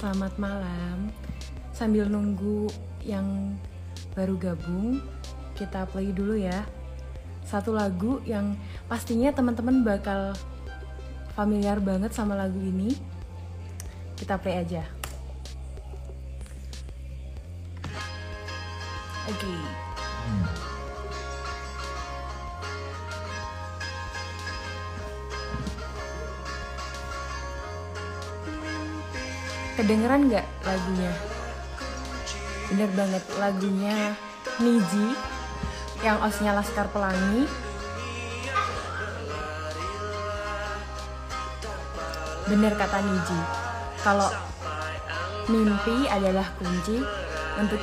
selamat malam. Sambil nunggu yang baru gabung, kita play dulu ya. Satu lagu yang pastinya teman-teman bakal familiar banget sama lagu ini. Kita play aja. Oke. Kedengeran nggak lagunya? Bener banget lagunya Niji yang osnya Laskar Pelangi. Bener kata Niji, kalau mimpi adalah kunci untuk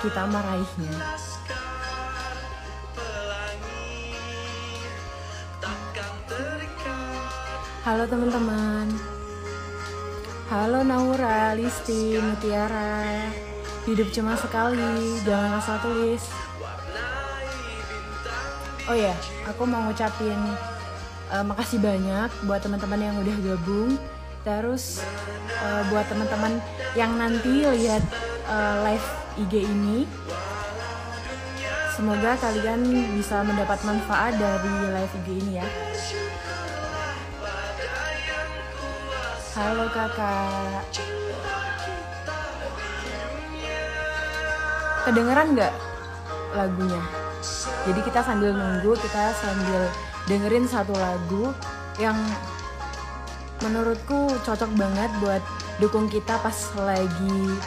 kita meraihnya. Halo teman-teman. Halo Naura, Listi, Mutiara. Hidup cuma sekali, jangan asal tulis. Oh ya, aku mau ngucapin uh, makasih banyak buat teman-teman yang udah gabung. Terus uh, buat teman-teman yang nanti lihat uh, live IG ini, semoga kalian bisa mendapat manfaat dari live IG ini ya. Halo kakak. Kedengeran nggak lagunya? Jadi kita sambil nunggu, kita sambil dengerin satu lagu yang menurutku cocok banget buat dukung kita pas lagi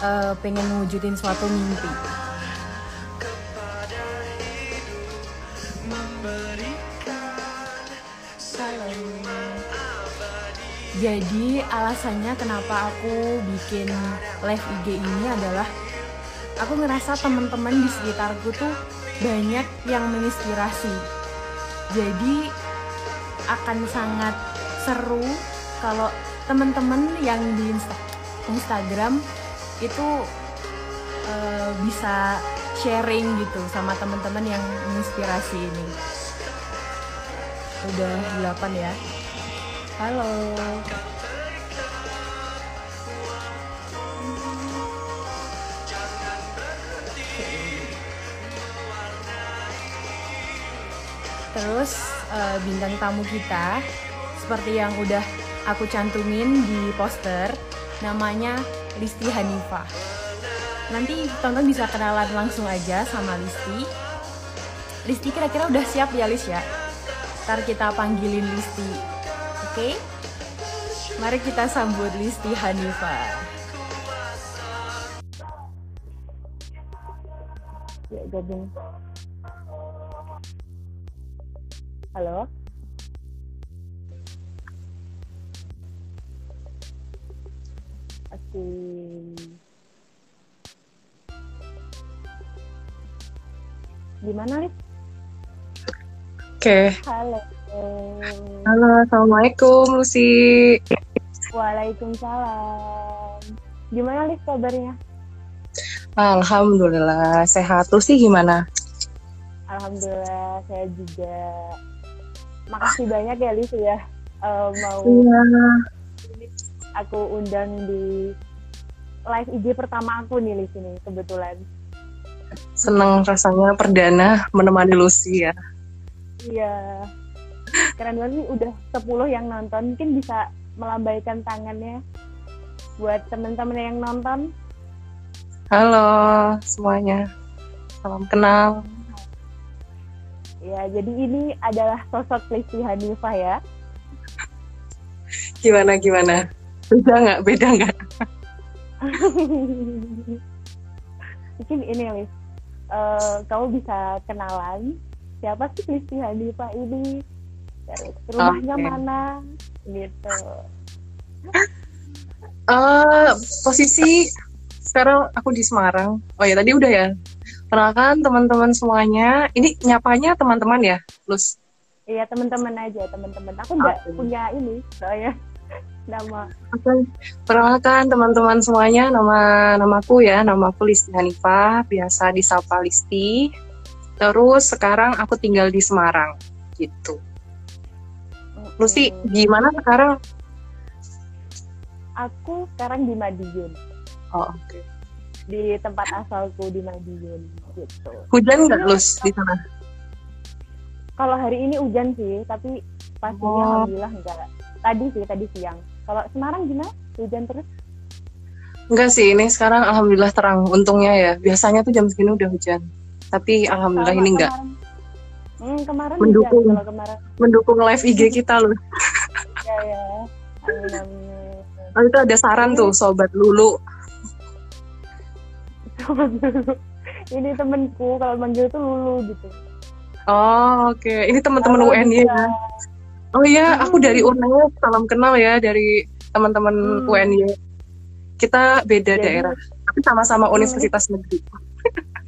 uh, pengen mewujudin suatu mimpi. Jadi alasannya kenapa aku bikin live IG ini adalah aku ngerasa teman-teman di sekitarku tuh banyak yang menginspirasi. Jadi akan sangat seru kalau teman-teman yang di Insta Instagram itu uh, bisa sharing gitu sama teman-teman yang menginspirasi ini. Udah 8 ya. Halo. Terus uh, bintang tamu kita seperti yang udah aku cantumin di poster namanya Listi Hanifah. Nanti tonton bisa kenalan langsung aja sama Listi. Listi kira-kira udah siap ya Lis ya? Ntar kita panggilin Listi. Oke? Okay? Mari kita sambut Listi Hanifah. Ya, gabung. Halo? Oke. Gimana, Lis? Oke. Halo. Halo, Assalamualaikum, Lucy. Waalaikumsalam. Gimana, Lis, kabarnya? Alhamdulillah, sehat. Lucy gimana? Alhamdulillah, saya juga. Makasih banyak ya, Lis, ya. Uh, mau Iya. aku undang di live IG pertama aku nih, Lis, ini, kebetulan. Seneng rasanya perdana menemani Lucy ya. Iya. Keren banget nih udah 10 yang nonton. Mungkin bisa melambaikan tangannya buat teman-teman yang nonton. Halo semuanya, salam kenal. Ya, jadi ini adalah sosok Listi Hanifah ya. Gimana gimana? Beda nggak? Beda nggak? Mungkin ini Lis, uh, kamu bisa kenalan siapa sih Listi Hanifah ini? Terus rumahnya Oke. mana? Gitu. Eh, posisi sekarang aku di Semarang. Oh ya tadi udah ya. Kenalkan teman-teman semuanya. Ini nyapanya teman-teman ya, Lus. Iya teman-teman aja teman-teman. Aku nggak Oke. punya ini soalnya nama. Oke. Perkenalkan teman-teman semuanya, nama namaku ya, namaku Listi Hanifah, biasa disapa Listi. Terus sekarang aku tinggal di Semarang, gitu. Lucy, gimana sekarang? aku sekarang di Madiun. Oh, oke. Okay. Di tempat asalku di Madiun gitu. Hujan nggak lus di sana? Kalau hari ini hujan sih, tapi pastinya oh. alhamdulillah enggak. Tadi sih, tadi siang. Kalau Semarang gimana? Hujan terus? Enggak sih, ini sekarang alhamdulillah terang. Untungnya ya. Biasanya tuh jam segini udah hujan. Tapi alhamdulillah Sama ini enggak. Hmm, kemarin mendukung hujan, kalau kemarin. mendukung live IG kita loh. ya ya. Amin. Oh, itu ada saran tuh sobat Lulu. Sobat Lulu. Ini temenku kalau manggil tuh Lulu gitu. Oh, oke. Okay. Ini teman-teman UN ya. Oh iya, hmm. aku dari UNY salam kenal ya dari teman-teman hmm. UNY. Kita beda Jadi, daerah, tapi sama-sama hmm. universitas negeri.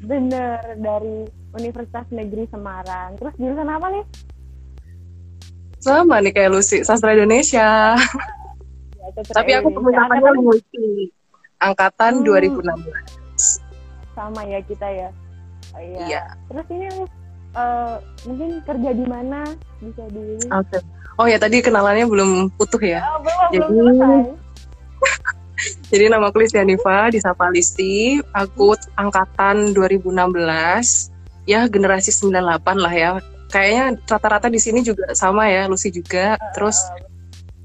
Bener, dari Universitas Negeri Semarang. Terus jurusan apa nih? Sama nih kayak Lucy, sastra Indonesia. Tapi aku pengetahuannya linguistik. Angkatan hmm. 2016. Sama ya kita ya. Oh, iya. iya. Terus ini uh, mungkin kerja di mana bisa di Oke. Okay. Oh ya tadi kenalannya belum utuh ya. Oh, belum, Jadi belum Jadi nama aku Listi Anifa, disapa Listi. Aku angkatan 2016. Ya generasi 98 lah ya. Kayaknya rata-rata di sini juga sama ya, Lucy juga. Terus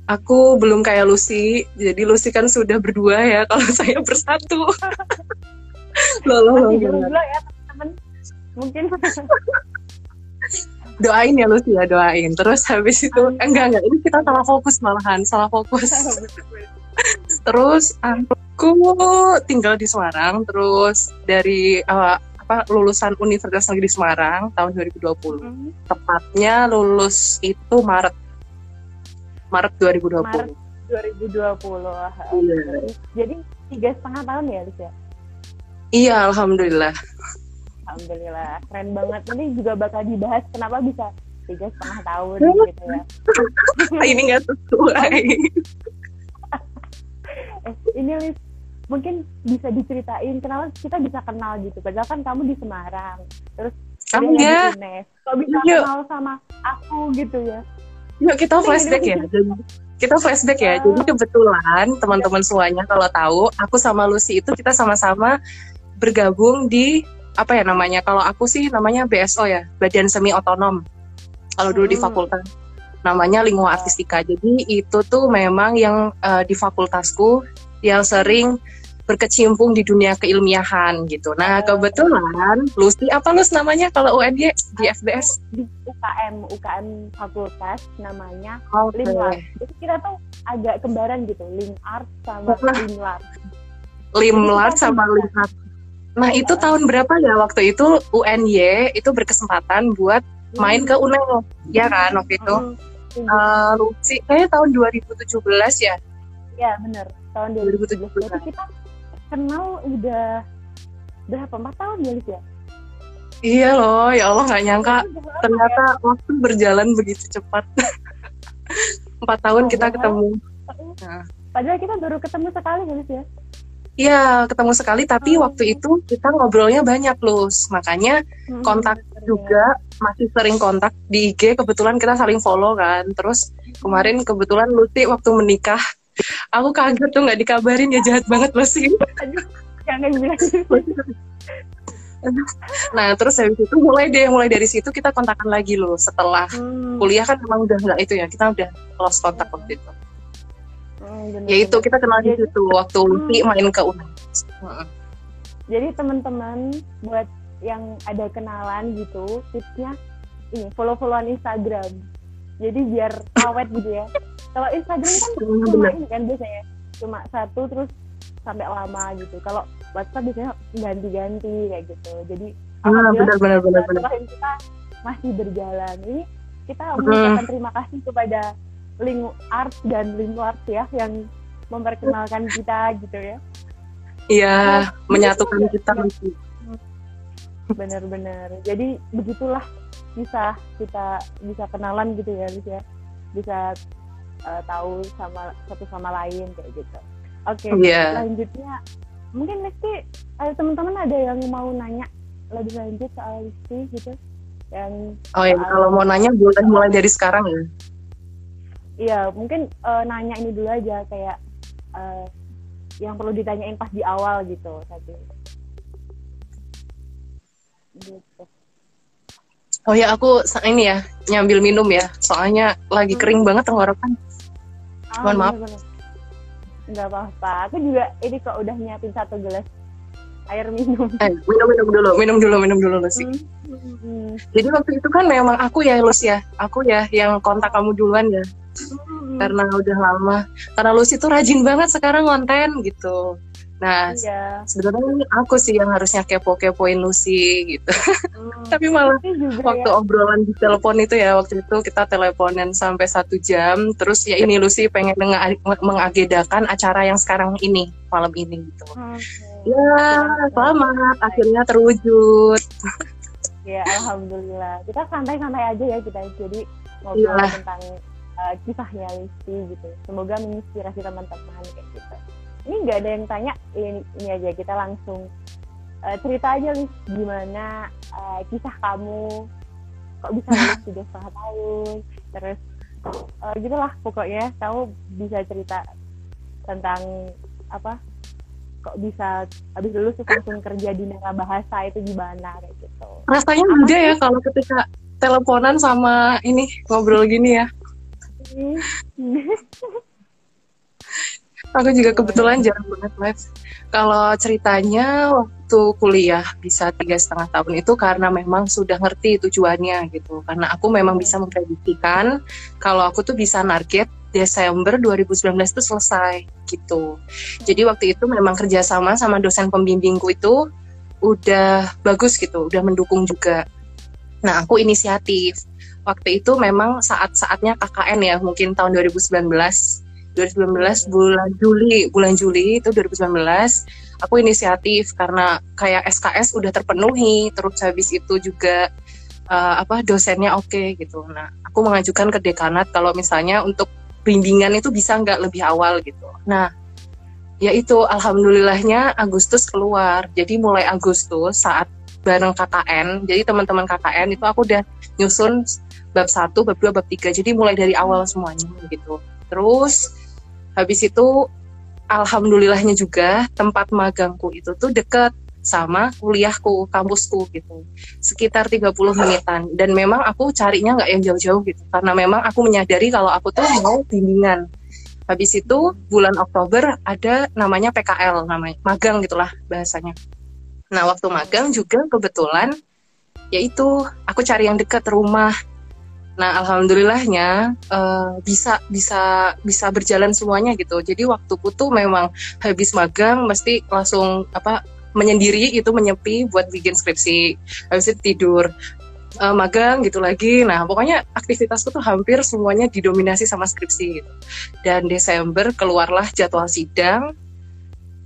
aku belum kayak Lucy. Jadi Lucy kan sudah berdua ya kalau saya bersatu. Loh loh loh ya mungkin. Doain ya Lucy ya doain. Terus habis itu Amin. enggak enggak. Ini kita salah fokus malahan salah fokus. Terus aku tinggal di Semarang. Terus dari uh, apa lulusan Universitas Negeri Semarang tahun 2020 hmm. tepatnya lulus itu Maret Maret 2020. Maret 2020. Iya. Jadi tiga setengah tahun ya, Lis ya? Iya, alhamdulillah. Alhamdulillah, keren banget. Ini juga bakal dibahas kenapa bisa tiga setengah tahun gitu ya. ini nggak sesuai. eh, ini Lis, mungkin bisa diceritain kenapa kita bisa kenal gitu. Padahal kan kamu di Semarang, terus kamu ya. Kok bisa Yuk. kenal sama aku gitu ya? Yuk kita flashback ya. kita flashback ya. Jadi kebetulan teman-teman semuanya kalau tahu, aku sama Lucy itu kita sama-sama bergabung di apa ya namanya? Kalau aku sih namanya BSO ya, Badan Semi Otonom. Kalau dulu hmm. di fakultas namanya Lingua Artistika. Jadi itu tuh memang yang uh, di fakultasku yang sering berkecimpung di dunia keilmiahan gitu. Nah kebetulan Lucy apa Lus namanya kalau UNY di FBS? Di UKM UKM fakultas namanya okay. Limart. Jadi kita tuh agak kembaran gitu, Limart sama Limlat. Limlat sama Limart. Nah itu tahun berapa ya waktu itu UNY itu berkesempatan buat main ke UNEL, ya kan waktu itu? Hmm. Uh, Lucy kayaknya tahun 2017 ya? Iya benar tahun 2017. 2017. Jadi kita kenal udah berapa empat tahun ya Lis ya? Iya loh, ya Allah nggak nyangka ternyata ya? waktu berjalan begitu cepat. Empat tahun oh, kita ketemu. Nah. Padahal kita baru ketemu sekali ya ya? Iya, ketemu sekali, tapi oh. waktu itu kita ngobrolnya banyak loh. Makanya hmm, kontak hmm, juga masih sering kontak di IG. Kebetulan kita saling follow kan. Terus kemarin kebetulan Luti waktu menikah aku kaget tuh nggak dikabarin ya jahat banget loh sih jangan bilang nah terus habis itu mulai deh mulai dari situ kita kontakkan lagi loh setelah hmm. kuliah kan memang udah nggak itu ya kita udah lost kontak waktu itu. Hmm, ya itu kita kenal di situ waktu hmm. main ke UNAS hmm. jadi teman-teman buat yang ada kenalan gitu tipsnya ini follow followan Instagram. Jadi biar awet gitu ya kalau Instagram kan cuma ini kan biasanya. Cuma satu terus sampai lama gitu. Kalau WhatsApp biasanya ganti-ganti kayak gitu. Jadi ah, benar, benar, benar, benar. kita masih berjalan. Ini kita mengucapkan hmm. terima kasih kepada Link Art dan Link Art ya yang memperkenalkan kita gitu ya. Iya menyatukan kita. benar-benar. Jadi begitulah bisa kita bisa kenalan gitu ya bisa bisa uh, tahu sama satu sama lain kayak gitu. Oke, okay, yeah. selanjutnya mungkin Listi uh, teman-teman ada yang mau nanya lebih lanjut soal Listi gitu yang Oh ya, kalau mau nanya boleh mulai dari sekarang ya. Iya, mungkin uh, nanya ini dulu aja kayak uh, yang perlu ditanyain pas di awal gitu tapi gitu. Oh ya aku ini ya nyambil minum ya soalnya lagi hmm. kering banget tenggorokan. Oh, Mohon maaf. Enggak apa-apa. Aku juga ini kok udah nyiapin satu gelas air minum. Eh, minum minum dulu, minum dulu, minum dulu Lucy. Hmm. Hmm. Jadi waktu itu kan memang aku ya Lucy ya, aku ya yang kontak kamu duluan ya. Hmm. Karena udah lama. Karena Lucy tuh rajin banget sekarang konten gitu. Nah, iya. sebenarnya aku sih yang harusnya kepo-kepoin Lucy gitu. Hmm. Tapi malah waktu ya. obrolan di telepon itu ya, waktu itu kita teleponan sampai satu jam. Terus ya ini Lucy pengen mengagedakan acara yang sekarang ini, malam ini gitu. Okay. Ya, selamat. Akhirnya terwujud. Ya, alhamdulillah. Kita santai-santai aja ya kita. Jadi ngobrol ya. tentang uh, kisahnya Lucy gitu. Semoga menginspirasi teman-teman kayak gitu ini nggak ada yang tanya ini, ini aja kita langsung uh, cerita aja nih gimana uh, kisah kamu? Kok bisa lulus tiga setengah tahun? Terus uh, gitulah pokoknya. Kamu bisa cerita tentang apa kok bisa habis lulus terus langsung kerja di negara bahasa itu gimana kayak gitu. Rasanya beda ya kalau ketika teleponan sama ini ngobrol gini ya Aku juga kebetulan jarang banget live. Kalau ceritanya waktu kuliah bisa tiga setengah tahun itu karena memang sudah ngerti tujuannya gitu. Karena aku memang bisa memprediksikan kalau aku tuh bisa target Desember 2019 itu selesai gitu. Jadi waktu itu memang kerjasama sama dosen pembimbingku itu udah bagus gitu, udah mendukung juga. Nah aku inisiatif. Waktu itu memang saat-saatnya KKN ya, mungkin tahun 2019 2019 bulan Juli bulan Juli itu 2019 aku inisiatif karena kayak SKS udah terpenuhi terus habis itu juga uh, apa dosennya oke okay, gitu. Nah aku mengajukan ke dekanat kalau misalnya untuk bimbingan itu bisa nggak lebih awal gitu. Nah ya itu alhamdulillahnya Agustus keluar. Jadi mulai Agustus saat bareng KKN jadi teman-teman KKN itu aku udah nyusun bab satu bab dua bab tiga. Jadi mulai dari awal semuanya gitu. Terus habis itu alhamdulillahnya juga tempat magangku itu tuh deket sama kuliahku, kampusku gitu. Sekitar 30 menitan. Dan memang aku carinya nggak yang jauh-jauh gitu. Karena memang aku menyadari kalau aku tuh mau bimbingan. Habis itu bulan Oktober ada namanya PKL, namanya magang gitulah bahasanya. Nah waktu magang juga kebetulan yaitu aku cari yang dekat rumah Nah, alhamdulillahnya uh, bisa bisa bisa berjalan semuanya gitu. Jadi waktuku tuh memang habis magang mesti langsung apa menyendiri itu menyepi buat bikin skripsi. Habis itu tidur. Uh, magang gitu lagi. Nah, pokoknya aktivitasku tuh hampir semuanya didominasi sama skripsi gitu. Dan Desember keluarlah jadwal sidang.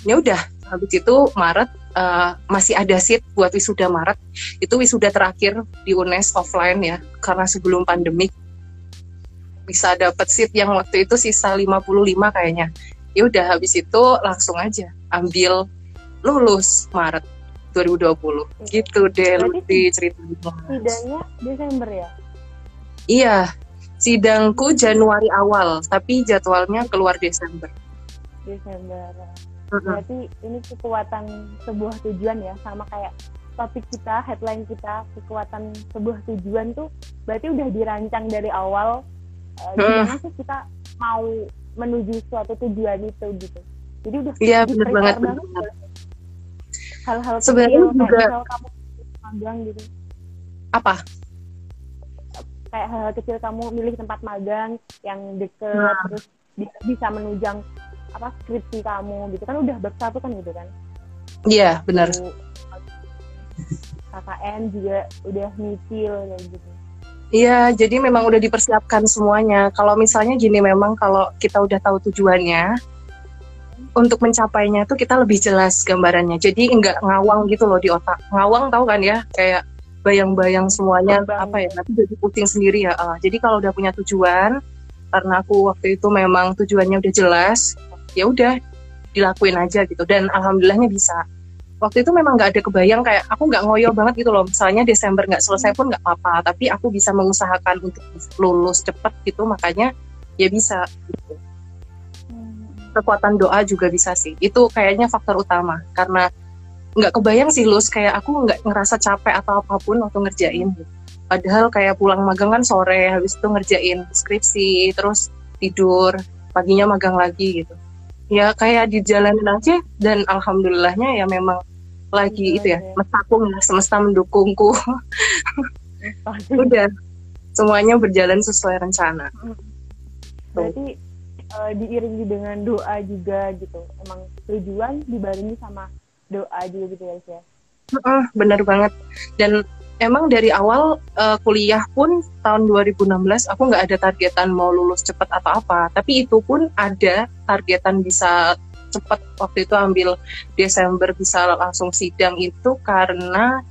Ya udah, habis itu Maret uh, masih ada seat buat wisuda Maret. Itu wisuda terakhir di UNES offline ya karena sebelum pandemik. Bisa dapat seat yang waktu itu sisa 55 kayaknya. Ya udah habis itu langsung aja ambil lulus Maret 2020 gitu deh di ceritanya. sidangnya Desember ya? Iya sidangku Januari awal tapi jadwalnya keluar Desember. Desember berarti ini kekuatan sebuah tujuan ya sama kayak topik kita headline kita kekuatan sebuah tujuan tuh berarti udah dirancang dari awal uh, gimana sih kita mau menuju suatu tujuan itu gitu. Jadi udah iya benar banget, banget hal-hal sebenarnya juga kayak kamu magang gitu. Apa? Kayak hal-hal kecil kamu milih tempat magang yang deket nah. terus bisa, bisa menunjang apa skripsi kamu gitu kan udah bab satu kan gitu kan iya yeah, benar KKN juga udah nyicil kayak gitu Iya, jadi memang udah dipersiapkan semuanya. Kalau misalnya gini, memang kalau kita udah tahu tujuannya, untuk mencapainya tuh kita lebih jelas gambarannya. Jadi enggak ngawang gitu loh di otak. Ngawang tahu kan ya, kayak bayang-bayang semuanya Bang. apa ya, nanti jadi pusing sendiri ya. Uh, jadi kalau udah punya tujuan, karena aku waktu itu memang tujuannya udah jelas, ya udah dilakuin aja gitu. Dan alhamdulillahnya bisa. Waktu itu memang nggak ada kebayang kayak aku nggak ngoyo banget gitu loh. Misalnya Desember nggak selesai pun nggak apa-apa tapi aku bisa mengusahakan untuk lulus cepet gitu makanya ya bisa gitu. Kekuatan doa juga bisa sih. Itu kayaknya faktor utama karena nggak kebayang sih lus kayak aku nggak ngerasa capek atau apa pun waktu ngerjain. Padahal kayak pulang magang kan sore habis itu ngerjain skripsi terus tidur paginya magang lagi gitu ya kayak dijalanin aja dan alhamdulillahnya ya memang lagi Iya, itu ya iya. mestakung ya semesta mendukungku. Udah semuanya berjalan sesuai rencana. Berarti eh, diiringi dengan doa juga gitu. Emang tujuan dibarengi sama doa juga gitu ya ya Heeh, bener banget. Dan emang dari awal eh, kuliah pun tahun 2016 aku nggak ada targetan mau lulus cepat atau apa. Tapi itu pun ada targetan bisa cepat waktu itu ambil Desember bisa langsung sidang itu karena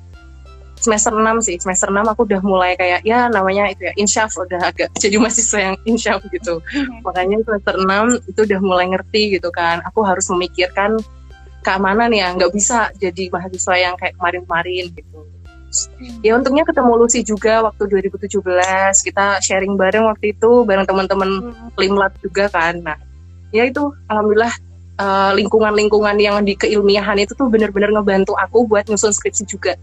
semester 6 sih. Semester 6 aku udah mulai kayak ya namanya itu ya insyaf udah agak jadi mahasiswa yang insyaf gitu. Makanya semester 6 itu udah mulai ngerti gitu kan. Aku harus memikirkan keamanan ya. Nggak bisa jadi mahasiswa yang kayak kemarin-kemarin gitu ya untungnya ketemu Lucy juga waktu 2017 kita sharing bareng waktu itu bareng teman-teman limlat juga kan. Nah ya itu alhamdulillah eh, lingkungan-lingkungan yang di keilmiahan itu tuh bener-bener ngebantu aku buat nyusun skripsi juga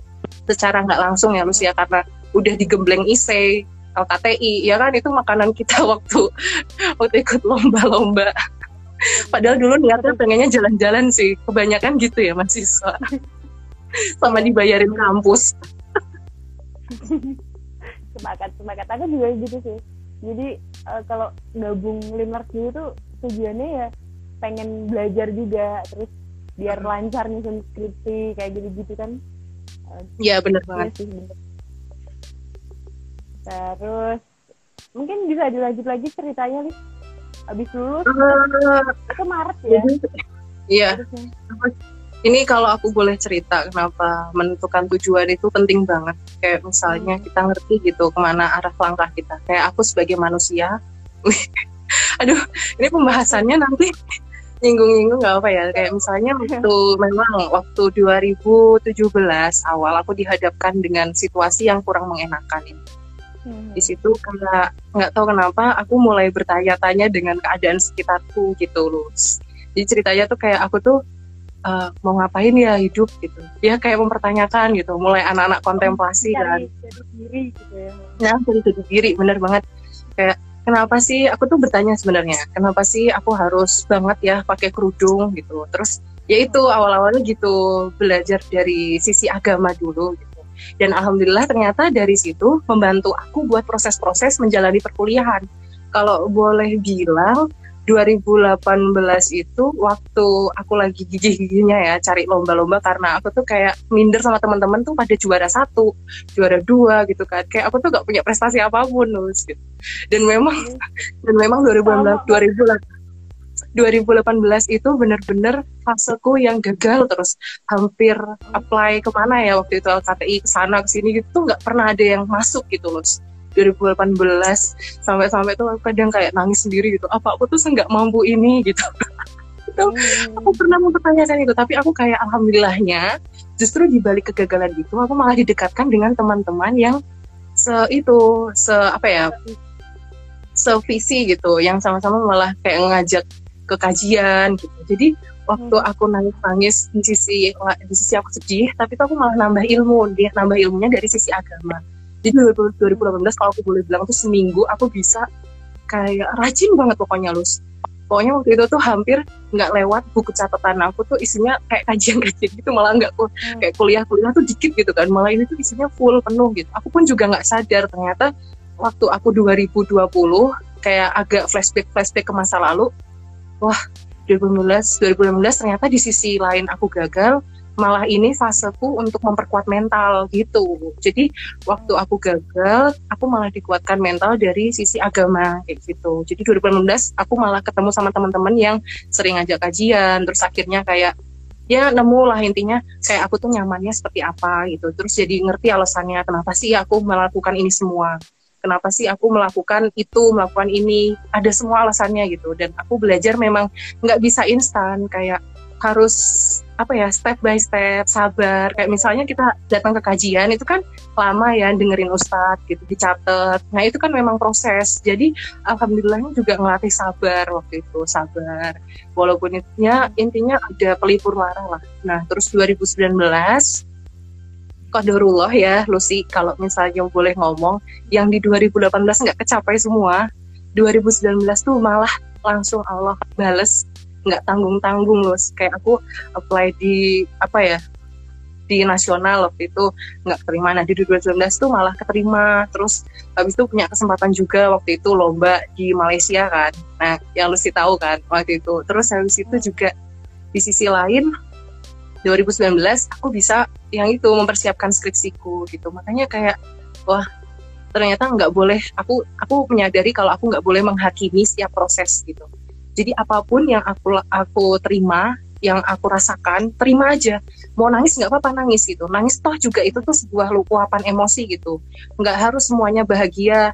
secara nggak langsung ya Lucy ya. Karena udah digembleng IC LKTI ya kan? Itu makanan kita waktu waktu ikut lomba-lomba. Padahal dulu niatnya pengennya jalan-jalan sih. Kebanyakan gitu ya mahasiswa. Sama dibayarin kampus sepakat sepakat aku juga gitu sih. Jadi eh, kalau gabung limar dulu tuh tujuannya ya pengen belajar juga. Terus biar lancar nyusun skripsi kayak gitu-gitu kan. Ya bener Iya banget. sih. Bener. terus mungkin bisa dilanjut lagi ceritanya nih abis lulus Eh, itu Maret ya? Iya. Harusnya ini kalau aku boleh cerita kenapa menentukan tujuan itu penting banget. Kayak misalnya Hmm. kita ngerti gitu ke mana arah langkah kita. Kayak aku sebagai manusia aduh ini pembahasannya nanti nyinggung-nyinggung nggak apa ya. Kayak misalnya waktu memang waktu 2017 awal aku dihadapkan dengan situasi yang kurang mengenakan ini. Hmm. di situ kayak nggak tahu kenapa aku mulai bertanya-tanya dengan keadaan sekitarku gitu loh. Jadi ceritanya tuh kayak aku tuh eh, mau ngapain ya hidup gitu. Ya kayak mempertanyakan gitu mulai anak-anak kontemplasi kan. Cari- cari diri gitu ya. Nah dari jadi diri bener banget. Kayak kenapa sih aku tuh bertanya sebenarnya kenapa sih aku harus banget ya pakai kerudung gitu. Terus ya itu awal-awalnya gitu belajar dari sisi agama dulu gitu. Dan alhamdulillah ternyata dari situ membantu aku buat proses-proses menjalani perkuliahan. Kalau boleh bilang 2018 itu waktu aku lagi gigih-gigihnya ya cari lomba-lomba karena aku tuh kayak minder sama teman-teman tuh pada juara satu juara dua gitu kan. Kayak aku tuh gak punya prestasi apa pun Nus, gitu. dan memang dan memang 2018 2018 2018 itu bener-bener faseku yang gagal terus. Hampir apply ke mana ya waktu itu LKTI ke sana ke sini gitu tuh nggak pernah ada yang masuk gitu loh 2018 sampai-sampai tuh aku kadang kayak nangis sendiri gitu. Apa aku tuh nggak mampu ini gitu. Itu aku pernah mempertanyakan itu. Tapi aku kayak alhamdulillahnya justru di balik kegagalan itu aku malah didekatkan dengan teman-teman yang se itu se apa ya sevisi gitu. Yang sama-sama malah kayak ngajak ke kajian gitu. Jadi waktu aku nangis-nangis di sisi di sisi aku sedih tapi tuh aku malah nambah ilmu. Dia nambah ilmunya dari sisi agama jadi 2018 kalau aku boleh bilang tuh seminggu aku bisa kayak rajin banget pokoknya lus. Pokoknya waktu itu tuh hampir nggak lewat buku catatan aku tuh isinya kayak kajian-kajian gitu malah nggak ku- kayak kuliah-kuliah tuh dikit gitu kan. Malah ini tuh isinya full penuh gitu. Aku pun juga nggak sadar ternyata waktu aku 2020 kayak agak flashback flashback ke masa lalu wah 2019 2019 ternyata di sisi lain aku gagal malah ini faseku untuk memperkuat mental gitu. Jadi waktu aku gagal aku malah dikuatkan mental dari sisi agama kayak gitu. Jadi 2019 aku malah ketemu sama teman-teman yang sering ngajak kajian terus akhirnya kayak ya nemu lah intinya kayak aku tuh nyamannya seperti apa gitu. Terus jadi ngerti alasannya kenapa sih aku melakukan ini semua? Kenapa sih aku melakukan itu melakukan ini? Ada semua alasannya gitu. Dan aku belajar memang nggak bisa instan kayak harus apa ya step by step sabar. Kayak misalnya kita datang ke kajian itu kan lama ya dengerin ustadz gitu dicatat. Nah itu kan memang proses. Jadi alhamdulillahnya juga ngelatih sabar waktu itu sabar. Walaupun intinya intinya ada pelipur lara lah. Nah terus 2019 Qadarullah ya Lucy kalau misalnya boleh ngomong yang di 2018 nggak kecapai semua. 2019 tuh malah langsung Allah bales nggak tanggung tanggung loh. Kayak aku apply di apa ya di nasional waktu itu nggak terima. Nah di 2019 tuh malah keterima. Terus habis itu punya kesempatan juga waktu itu lomba di Malaysia kan. Nah yang lu sih tahu kan waktu itu. Terus habis itu juga di sisi lain 2019 aku bisa yang itu mempersiapkan skripsiku gitu. Makanya kayak wah ternyata nggak boleh. Aku aku menyadari kalau aku nggak boleh menghakimi setiap proses gitu jadi apa pun yang aku aku terima, yang aku rasakan, terima aja. Mau nangis nggak apa-apa nangis gitu. Nangis toh juga itu tuh sebuah luapan emosi gitu. Nggak harus semuanya bahagia.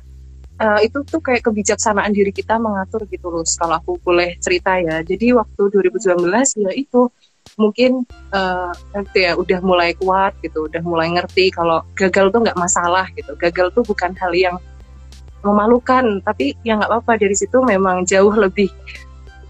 Uh, itu tuh kayak kebijaksanaan diri kita mengatur gitu loh. Kalau aku boleh cerita ya. Jadi waktu 2019 ya itu mungkin uh, ya udah mulai kuat gitu, udah mulai ngerti kalau gagal tuh nggak masalah gitu. Gagal tuh bukan hal yang memalukan, tapi ya nggak apa-apa dari situ memang jauh lebih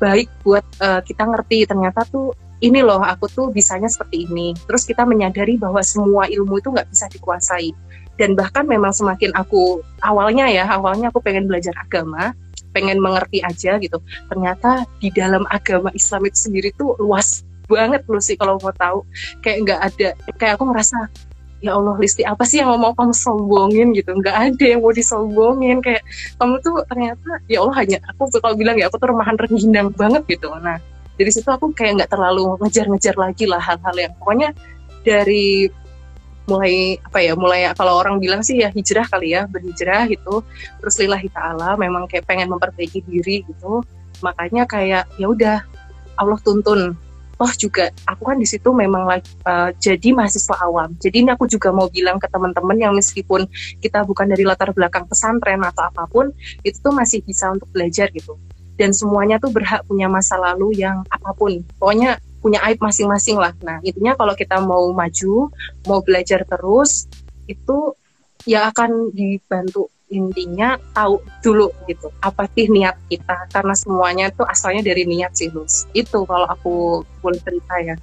baik buat uh, kita ngerti ternyata tuh ini loh aku tuh bisanya seperti ini. Terus kita menyadari bahwa semua ilmu itu nggak bisa dikuasai. Dan bahkan memang semakin aku awalnya ya awalnya aku pengen belajar agama, pengen mengerti aja gitu. Ternyata di dalam agama Islam itu sendiri tuh luas banget loh sih kalau mau tahu. Kayak nggak ada kayak aku ngerasa ya Allah Listi apa sih yang mau kamu sombongin gitu? Nggak ada yang mau disombongin. Kayak kamu tuh ternyata ya Allah hanya aku kalau bilang ya aku tuh remahan rengginang banget gitu. Nah dari situ aku kayak nggak terlalu ngejar-ngejar lagi lah hal-hal yang pokoknya dari mulai apa ya mulai kalau orang bilang sih ya hijrah kali ya berhijrah gitu terus lillahi ta'ala memang kayak pengen memperbaiki diri gitu. Makanya kayak ya udah Allah tuntun toh juga aku kan di situ memang lagi uh, jadi mahasiswa awam. Jadi ini aku juga mau bilang ke teman-teman yang meskipun kita bukan dari latar belakang pesantren atau apa pun, itu tuh masih bisa untuk belajar gitu. Dan semuanya tuh berhak punya masa lalu yang apa pun. Pokoknya punya aib masing-masing lah. Nah, intinya kalau kita mau maju, mau belajar terus, itu ya akan dibantu intinya tahu dulu gitu apa sih niat kita karena semuanya itu asalnya dari niat sih Lus itu kalau aku boleh cerita ya.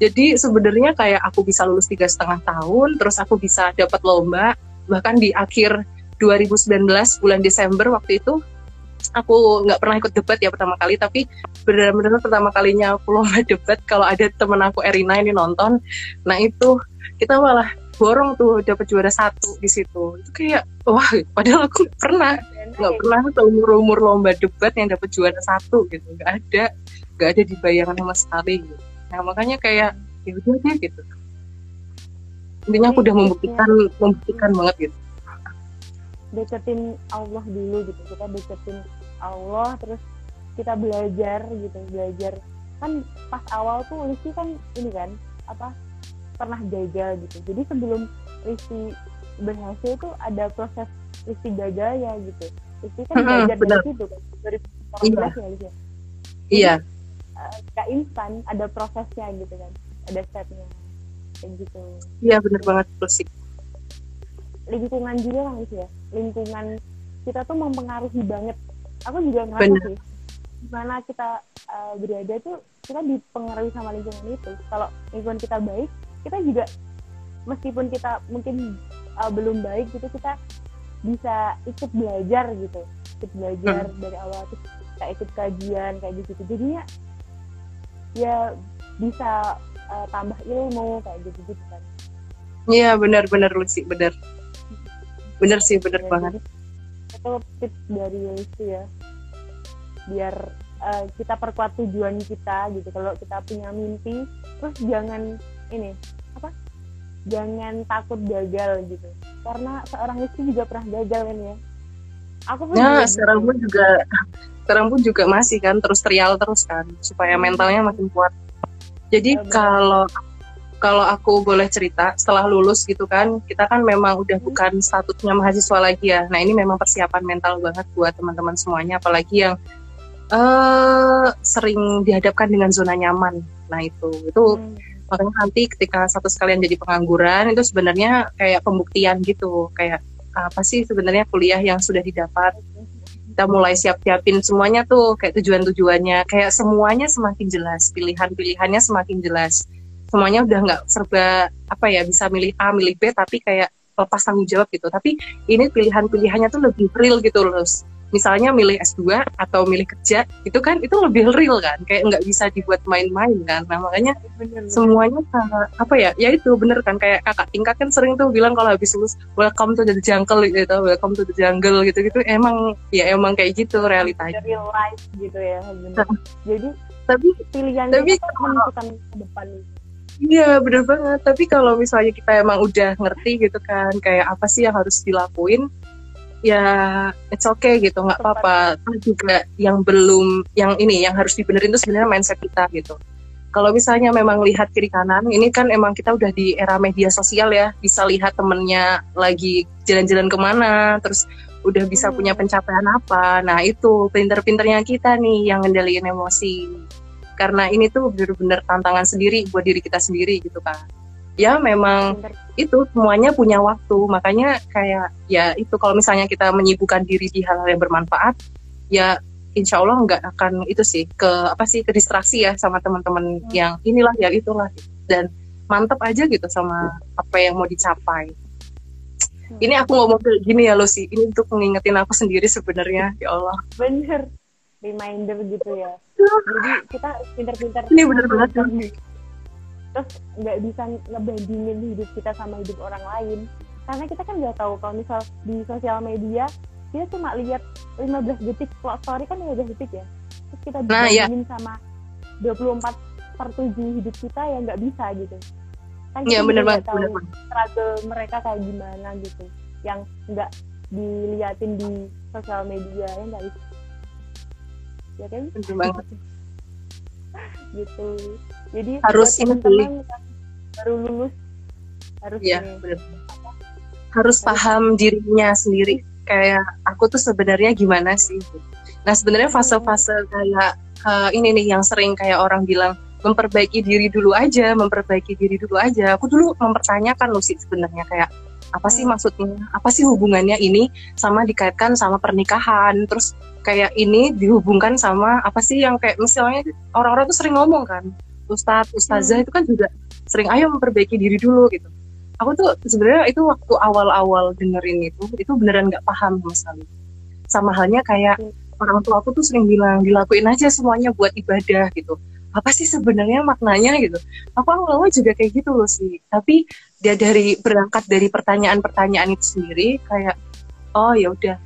Jadi sebenarnya kayak aku bisa lulus tiga setengah tahun terus aku bisa dapat lomba bahkan di akhir 2019 bulan Desember waktu itu aku nggak pernah ikut debat ya pertama kali tapi benar-benar pertama kalinya aku lomba debat kalau ada temen aku Erina ini nonton nah itu kita malah borong tuh dapat juara satu di situ. Itu kayak wah padahal aku pernah. Nggak pernah seumur umur lomba debat yang dapat juara satu gitu. Nggak ada nggak ada di bayangan sama sekali gitu. nah makanya kayak ya udah deh gitu. Intinya aku udah membuktikan membuktikan banget gitu. Deketin Allah dulu gitu. Kita deketin Allah terus kita belajar gitu belajar. Kan pas awal tuh Rizky kan ini kan apa pernah gagal gitu. Jadi sebelum Rizky berhasil tuh ada proses Rizky gagal ya gitu. Rizky kan belajar dari situ kan dari iya. ya Rizky iya. uh, gak instan ada prosesnya gitu kan ada stepnya kayak gitu. Iya bener banget sih lingkungan juga kan ya. Lingkungan kita tuh mempengaruhi banget. Aku juga ngerasa sih gimana kita uh, berada tuh kita dipengaruhi sama lingkungan itu. Kalau lingkungan kita baik kita juga meskipun kita mungkin uh, belum baik gitu kita bisa ikut belajar gitu. Ikut belajar hmm. dari awal terus kita ikut kajian kayak gitu jadinya ya bisa uh, tambah ilmu kayak gitu gitu kan. Iya benar-benar Lucy benar. Benar sih benar ya, banget. itu tips dari Lucy ya. Biar uh, kita perkuat tujuan kita gitu. Kalau kita punya mimpi terus jangan ini apa? Jangan takut gagal gitu. Karena seorang istri juga pernah gagal kan ya. Aku pun nah, sekarang pun juga sekarang pun juga masih kan terus trial terus kan supaya hmm. mentalnya makin kuat. Jadi ya, kalau kalau aku boleh cerita setelah lulus gitu kan kita kan memang udah hmm. bukan statusnya mahasiswa lagi ya. Nah ini memang persiapan mental banget buat teman-teman semuanya apalagi yang uh, sering dihadapkan dengan zona nyaman. Nah itu itu hmm makanya nanti ketika satu sekalian jadi pengangguran itu sebenarnya kayak pembuktian gitu. Kayak apa sih sebenarnya kuliah yang sudah didapat? Kita mulai siap-siapin semuanya tuh kayak tujuan-tujuannya. Kayak semuanya semakin jelas pilihan-pilihannya semakin jelas. Semuanya udah nggak serba apa ya bisa milih A milih B tapi kayak lepas tanggung jawab gitu. Tapi ini pilihan-pilihannya tuh lebih real gitu loh misalnya milih S2 atau milih kerja itu kan itu lebih real kan kayak nggak bisa dibuat main-main kan. Nah makanya bener, semuanya apa ya ya itu bener kan kayak kakak tingkat kan sering tuh bilang kalau habis lulus welcome to the jungle gitu welcome to the jungle gitu gitu emang ya emang kayak gitu realitanya. Real life gitu ya bener. Jadi tapi pilihan tapi menentukan ke depan. Iya bener banget. Tapi kalau misalnya kita emang udah ngerti gitu kan, kayak apa sih yang harus dilakuin, ya it's okay gitu nggak apa-apa. juga yang belum yang ini yang harus dibenerin itu sebenarnya mindset kita gitu. Kalau misalnya memang lihat kiri kanan ini kan emang kita udah di era media sosial ya. Bisa lihat temennya lagi jalan-jalan ke mana terus udah bisa hmm. punya pencapaian apa. Nah itu pinter-pinternya kita nih yang ngendaliin emosi. Karena ini tuh bener-bener tantangan sendiri buat diri kita sendiri gitu kan ya memang itu semuanya punya waktu. Makanya kayak ya itu kalau misalnya kita menyibukkan diri di hal-hal yang bermanfaat ya insya Allah nggak akan itu sih ke apa sih ke distraksi ya sama teman-teman hmm. yang inilah ya itulah. Dan mantep aja gitu sama apa yang mau dicapai. Hmm. ini aku ngomong kayak gini ya lo sih ini untuk mengingetin aku sendiri sebenarnya ya Allah. Bener. Reminder gitu ya. Jadi kita pinter-pinter ini bener banget terus nggak bisa ngebandingin hidup kita sama hidup orang lain. Karena kita kan nggak tahu kalau misal di sosial media dia cuma lihat 15 detik kalau story kan 15 detik ya. Terus kita nah, iya. bandingin iya. sama 24 per 7 hidup kita ya nggak bisa gitu. Kan ya, bener banget, tahu struggle mereka kayak gimana gitu. Yang nggak diliatin di sosial media ya nggak bisa ya kan? Bener banget. Gitu jadi harus ini baru lulus harus ya, bener. harus paham dirinya sendiri. Kayak aku tuh sebenarnya gimana sih? Nah sebenarnya fase-fase kayak uh, ini nih yang sering kayak orang bilang memperbaiki diri dulu aja memperbaiki diri dulu aja. Aku dulu mempertanyakan loh sih sebenarnya kayak apa sih hmm. maksudnya? Apa sih hubungannya ini sama dikaitkan sama pernikahan? Terus kayak ini dihubungkan sama apa sih yang kayak misalnya orang-orang tuh sering ngomong kan ustadz ustazah hmm. itu kan juga sering ayo memperbaiki diri dulu gitu. Aku tuh sebenarnya itu waktu awal-awal dengerin itu itu beneran nggak paham sama sekali. Sama halnya kayak hmm. orang tua aku tuh sering bilang dilakuin aja semuanya buat ibadah gitu. Apa sih sebenarnya maknanya? gitu. Aku awal-awal juga kayak gitu loh sih. Tapi dia dari berangkat dari pertanyaan-pertanyaan itu sendiri kayak oh ya udah.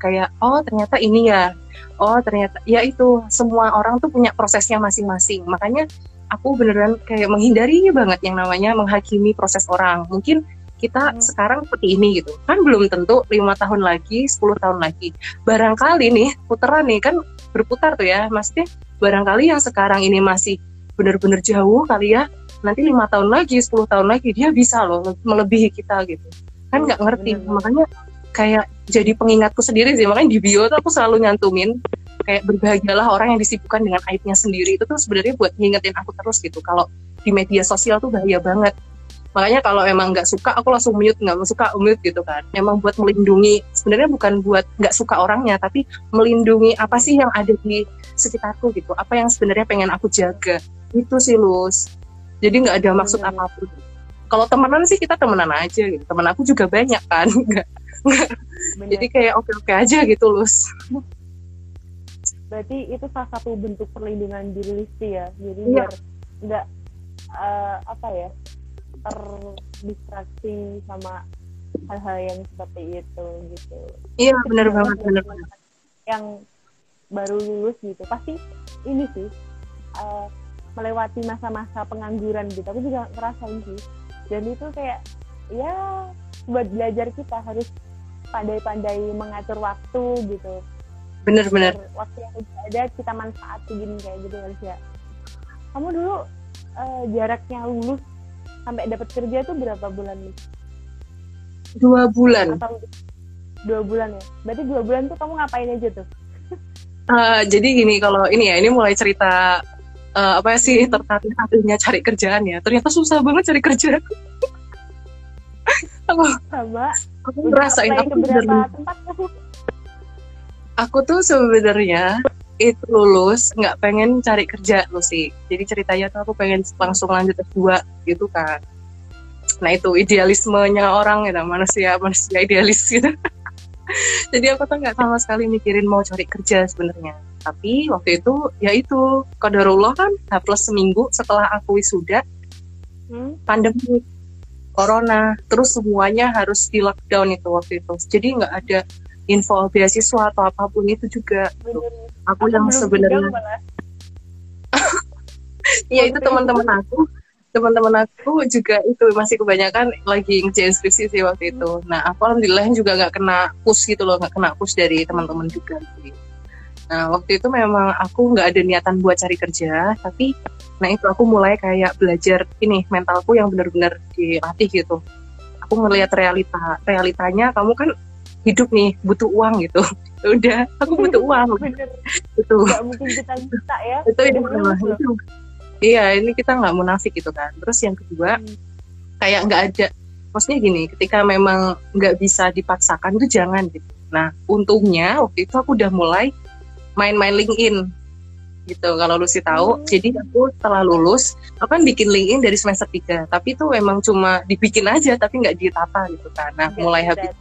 Kayak oh ternyata ini ya. Oh ternyata ya itu. Semua orang tuh punya prosesnya masing-masing. Makanya aku beneran kayak menghindari banget yang namanya menghakimi proses orang. Mungkin kita hmm. sekarang seperti ini gitu. Kan belum tentu lima tahun lagi 10 tahun lagi. Barangkali nih putaran nih kan berputar tuh ya. Maksudnya barangkali yang sekarang ini masih benar-benar jauh kali ya. Nanti lima tahun lagi 10 tahun lagi dia bisa loh melebihi kita gitu. Kan nggak ngerti. Bener, makanya kayak jadi pengingatku sendiri sih. Makanya di bio tuh aku selalu nyantumin kayak berbahagialah orang yang disibukkan dengan aibnya sendiri. Itu tuh sebenarnya buat ngingetin aku terus gitu. Kalau di media sosial tuh bahaya banget. Makanya kalau emang nggak suka aku langsung mute. Nggak suka mute gitu kan. Emang buat melindungi sebenarnya bukan buat nggak suka orangnya tapi melindungi apa sih yang ada di sekitarku gitu. Apa yang sebenarnya pengen aku jaga. Itu sih lus. Jadi nggak ada maksud hmm. apa pun. Kalau temenan sih kita temenan aja gitu. Temen aku juga banyak kan. Nggak jadi kayak oke oke aja gitu lus berarti itu salah satu bentuk perlindungan diri Listi ya? Jadi yeah. biar nggak uh, apa ya terdistraksi sama hal-hal yang seperti itu gitu. Iya yeah, benar banget benar banget. yang baru lulus gitu pasti ini sih uh, melewati masa-masa pengangguran gitu. Aku juga ngerasain sih. Dan itu kayak ya buat belajar kita harus pandai-pandai mengatur waktu gitu bener-bener waktu yang ada kita manfaatin kayak gitu ya. Kamu dulu uh, jaraknya lulus sampai dapat kerja tuh berapa bulan nih dua bulan. Atau, dua bulan ya? Berarti dua bulan tuh kamu ngapain aja tuh? Uh, jadi gini kalau ini ya ini mulai cerita uh, apa sih tertarik akhirnya cari kerjaan ya. Ternyata susah banget cari kerja. Aku sama. aku ngerasain aku tempat aku tuh sebenarnya itu lulus nggak pengen cari kerja lo sih. Jadi ceritanya tuh aku pengen langsung lanjut S2 gitu kan. Nah itu idealismenya orang ya manusia manusia idealis gitu. Jadi aku tuh nggak sama sekali mikirin mau cari kerja sebenarnya. Tapi waktu itu ya itu kodarullah kan H plus seminggu setelah aku wisuda hmm? pandemi corona terus semuanya harus di lockdown itu waktu itu. Jadi nggak ada info beasiswa atau apa pun itu juga aku yang sebenarnya Iya itu teman-teman aku teman-teman aku juga itu masih kebanyakan lagi ngerjain skripsi sih waktu itu. Nah aku alhamdulillah juga nggak kena push gitu loh, nggak kena push dari teman-teman juga sih. Nah waktu itu memang aku nggak ada niatan buat cari kerja, tapi nah itu aku mulai kayak belajar ini mentalku yang benar-benar dilatih gitu. Aku ngelihat realita, realitanya kamu kan hidup nih butuh uang gitu. Udah aku butuh uang itu nggak mungkin kita bisa ya. Itu ini itu. Iya ini kita nggak munafik gitu kan. Terus yang kedua hmm. kayak nggak ada maksudnya gini ketika memang nggak bisa dipaksakan itu jangan gitu. Nah untungnya waktu itu aku udah mulai main-main LinkedIn gitu kalau lu sih tahu. Hmm. jadi aku setelah lulus aku kan bikin LinkedIn dari semester 3 tapi itu memang cuma dibikin aja tapi nggak ditata gitu kan. Nah gak mulai habis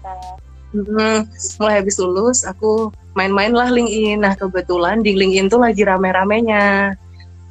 Hmm, mulai habis lulus aku main-main lah LinkedIn. Nah kebetulan di LinkedIn tuh lagi rame-ramenya.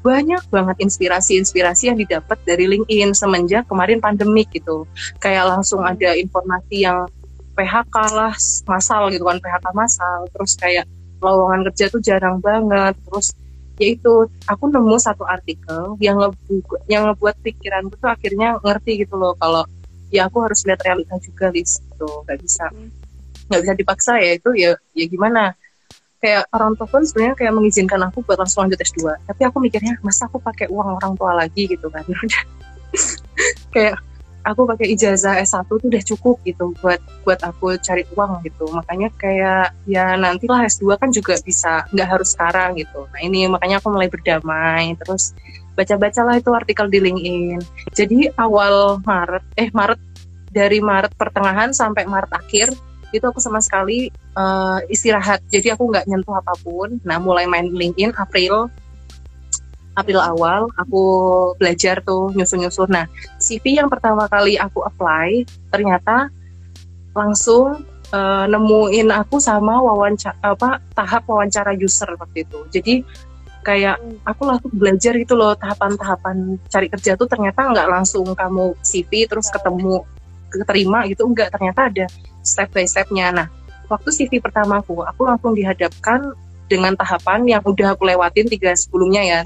Banyak banget inspirasi-inspirasi yang didapat dari LinkedIn semenjak kemarin pandemik gitu. Kayak langsung ada informasi yang PHK lah masal gitu kan PHK masal. Terus kayak lowongan kerja tuh jarang banget. Terus yaitu aku nemu satu artikel yang ngebuat yang ngebuat pikiranku tuh akhirnya ngerti gitu loh kalau ya aku harus lihat realita juga list gitu nggak bisa hmm nggak bisa dipaksa ya itu ya ya gimana? Kayak orang tua pun sebenarnya kayak mengizinkan aku buat langsung lanjut S2 tapi aku mikirnya masa aku pakai uang orang tua lagi? gitu kan. Kayak aku pakai ijazah S1 tuh udah cukup gitu buat buat aku cari uang gitu. Makanya kayak ya nantilah S2 kan juga bisa nggak harus sekarang gitu. Nah ini makanya aku mulai berdamai terus baca-bacalah itu artikel di LinkedIn. Jadi awal Maret eh Maret dari Maret pertengahan sampai Maret akhir itu aku sama sekali uh, istirahat. Jadi aku nggak nyentuh apa pun. Nah mulai main LinkedIn April April awal aku belajar tuh nyusun-nyusun nah CV yang pertama kali aku apply ternyata langsung uh, nemuin aku sama wawancara apa tahap wawancara user waktu itu. Jadi kayak aku langsung belajar gitu loh tahapan-tahapan cari kerja tuh ternyata nggak langsung kamu CV terus ketemu keterima gitu enggak ternyata ada step by stepnya. Nah waktu CV pertamaku aku langsung dihadapkan dengan tahapan yang udah aku lewatin tiga sebelumnya ya.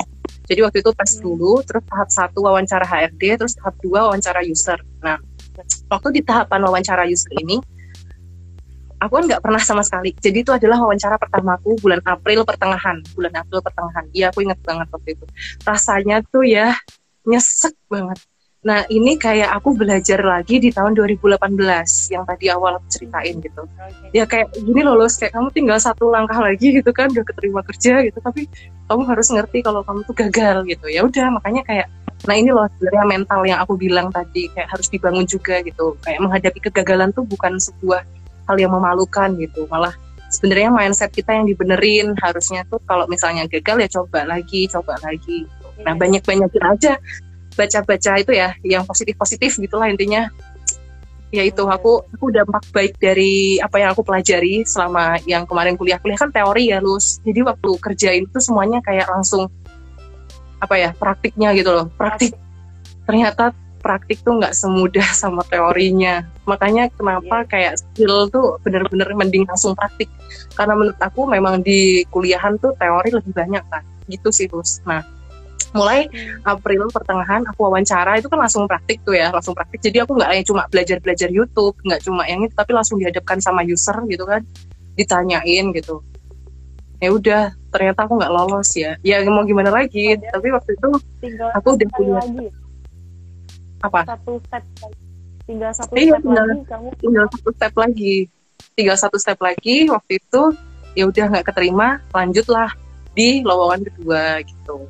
Jadi waktu itu tes hmm. dulu terus tahap satu wawancara HRD terus tahap dua wawancara user. Nah waktu di tahapan wawancara user ini aku kan nggak pernah sama sekali. Jadi itu adalah wawancara pertamaku bulan April pertengahan bulan April pertengahan. Iya aku inget banget waktu itu. Rasanya tuh ya nyesek banget Nah, ini kayak aku belajar lagi di tahun 2018 yang tadi awal aku ceritain gitu. Okay. Ya kayak gini loh, kayak kamu tinggal satu langkah lagi gitu kan udah keterima kerja gitu, tapi kamu harus ngerti kalau kamu tuh gagal gitu. Ya udah, makanya kayak nah ini loh sebenarnya mental yang aku bilang tadi kayak harus dibangun juga gitu. Kayak menghadapi kegagalan tuh bukan sebuah hal yang memalukan gitu, malah sebenarnya mindset kita yang dibenerin harusnya tuh kalau misalnya gagal ya coba lagi, coba lagi. Nah, iya. banyak-banyakin aja baca-baca itu ya yang positif-positif gitulah intinya. Ya itu aku aku dampak baik dari apa yang aku pelajari selama yang kemarin kuliah. Kuliah kan teori ya lus jadi waktu kerjain itu semuanya kayak langsung apa ya praktiknya gitu loh. Praktik. Ternyata praktik tuh nggak semudah sama teorinya. Makanya kenapa yeah. kayak skill tuh bener-bener mending langsung praktik. Karena menurut aku memang di kuliahan tuh teori lebih banyak kan gitu sih lus nah mulai April pertengahan aku wawancara itu kan langsung praktik tuh ya langsung praktik. Jadi aku nggak hanya cuma belajar belajar YouTube nggak cuma yang itu tapi langsung dihadapkan sama user gitu kan ditanyain gitu. Ya udah ternyata aku nggak lolos ya. Ya mau gimana lagi? Oh, tapi waktu itu tinggal aku udah punya lagi. apa? Satu step. Tinggal satu iya, step tinggal, lagi kamu tinggal satu step lagi. Tinggal satu step lagi waktu itu ya udah nggak keterima lanjutlah di lowongan kedua gitu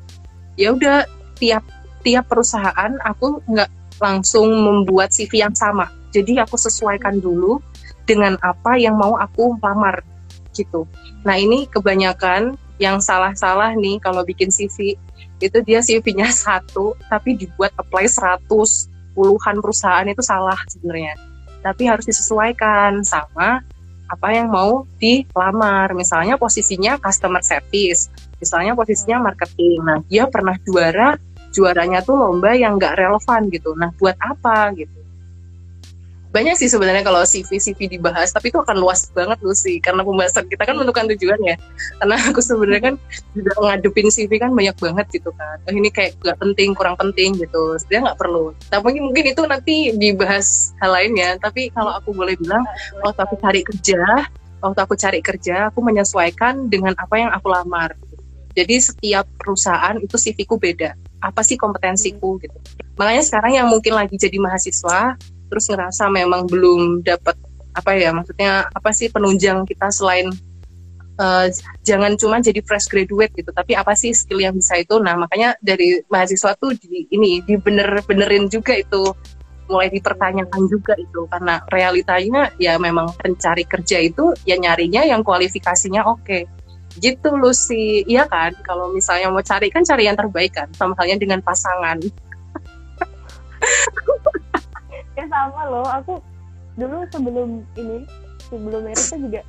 ya udah tiap tiap perusahaan aku nggak langsung membuat CV yang sama. Jadi aku sesuaikan dulu dengan apa yang mau aku lamar gitu. Nah ini kebanyakan yang salah-salah nih kalau bikin CV itu dia CV-nya satu tapi dibuat apply 100 puluhan perusahaan itu salah sebenarnya. Tapi harus disesuaikan sama apa yang mau dilamar. Misalnya posisinya customer service, misalnya posisinya marketing. Nah dia pernah juara juaranya tuh lomba yang nggak relevan gitu. Nah, buat apa gitu? Banyak sih sebenarnya kalau CV CV dibahas, tapi itu akan luas banget loh sih, karena pembahasan kita kan menentukan tujuan ya. Karena aku sebenarnya kan juga ngadepin CV kan banyak banget gitu kan. Oh, ini kayak nggak penting, kurang penting gitu. Sebenarnya nggak perlu. Tapi mungkin itu nanti dibahas hal lain ya. Tapi kalau aku boleh bilang, waktu aku cari kerja, waktu aku cari kerja, aku menyesuaikan dengan apa yang aku lamar. Jadi setiap perusahaan itu CV-ku beda. Apa sih kompetensiku gitu. Makanya sekarang yang mungkin lagi jadi mahasiswa terus ngerasa memang belum dapat apa ya maksudnya apa sih penunjang kita selain uh, jangan cuma jadi fresh graduate gitu. Tapi apa sih skill yang bisa itu? Nah makanya dari mahasiswa tuh di ini dibener-benerin juga itu. Mulai dipertanyakan juga itu. Karena realitanya ya memang pencari kerja itu ya nyarinya yang kualifikasinya oke. okay gitu Lucy. Iya kan? Kalau misalnya mau cari kan cari yang terbaik kan? Sama halnya dengan pasangan. Ya sama loh. Aku dulu sebelum ini sebelum merit tuh juga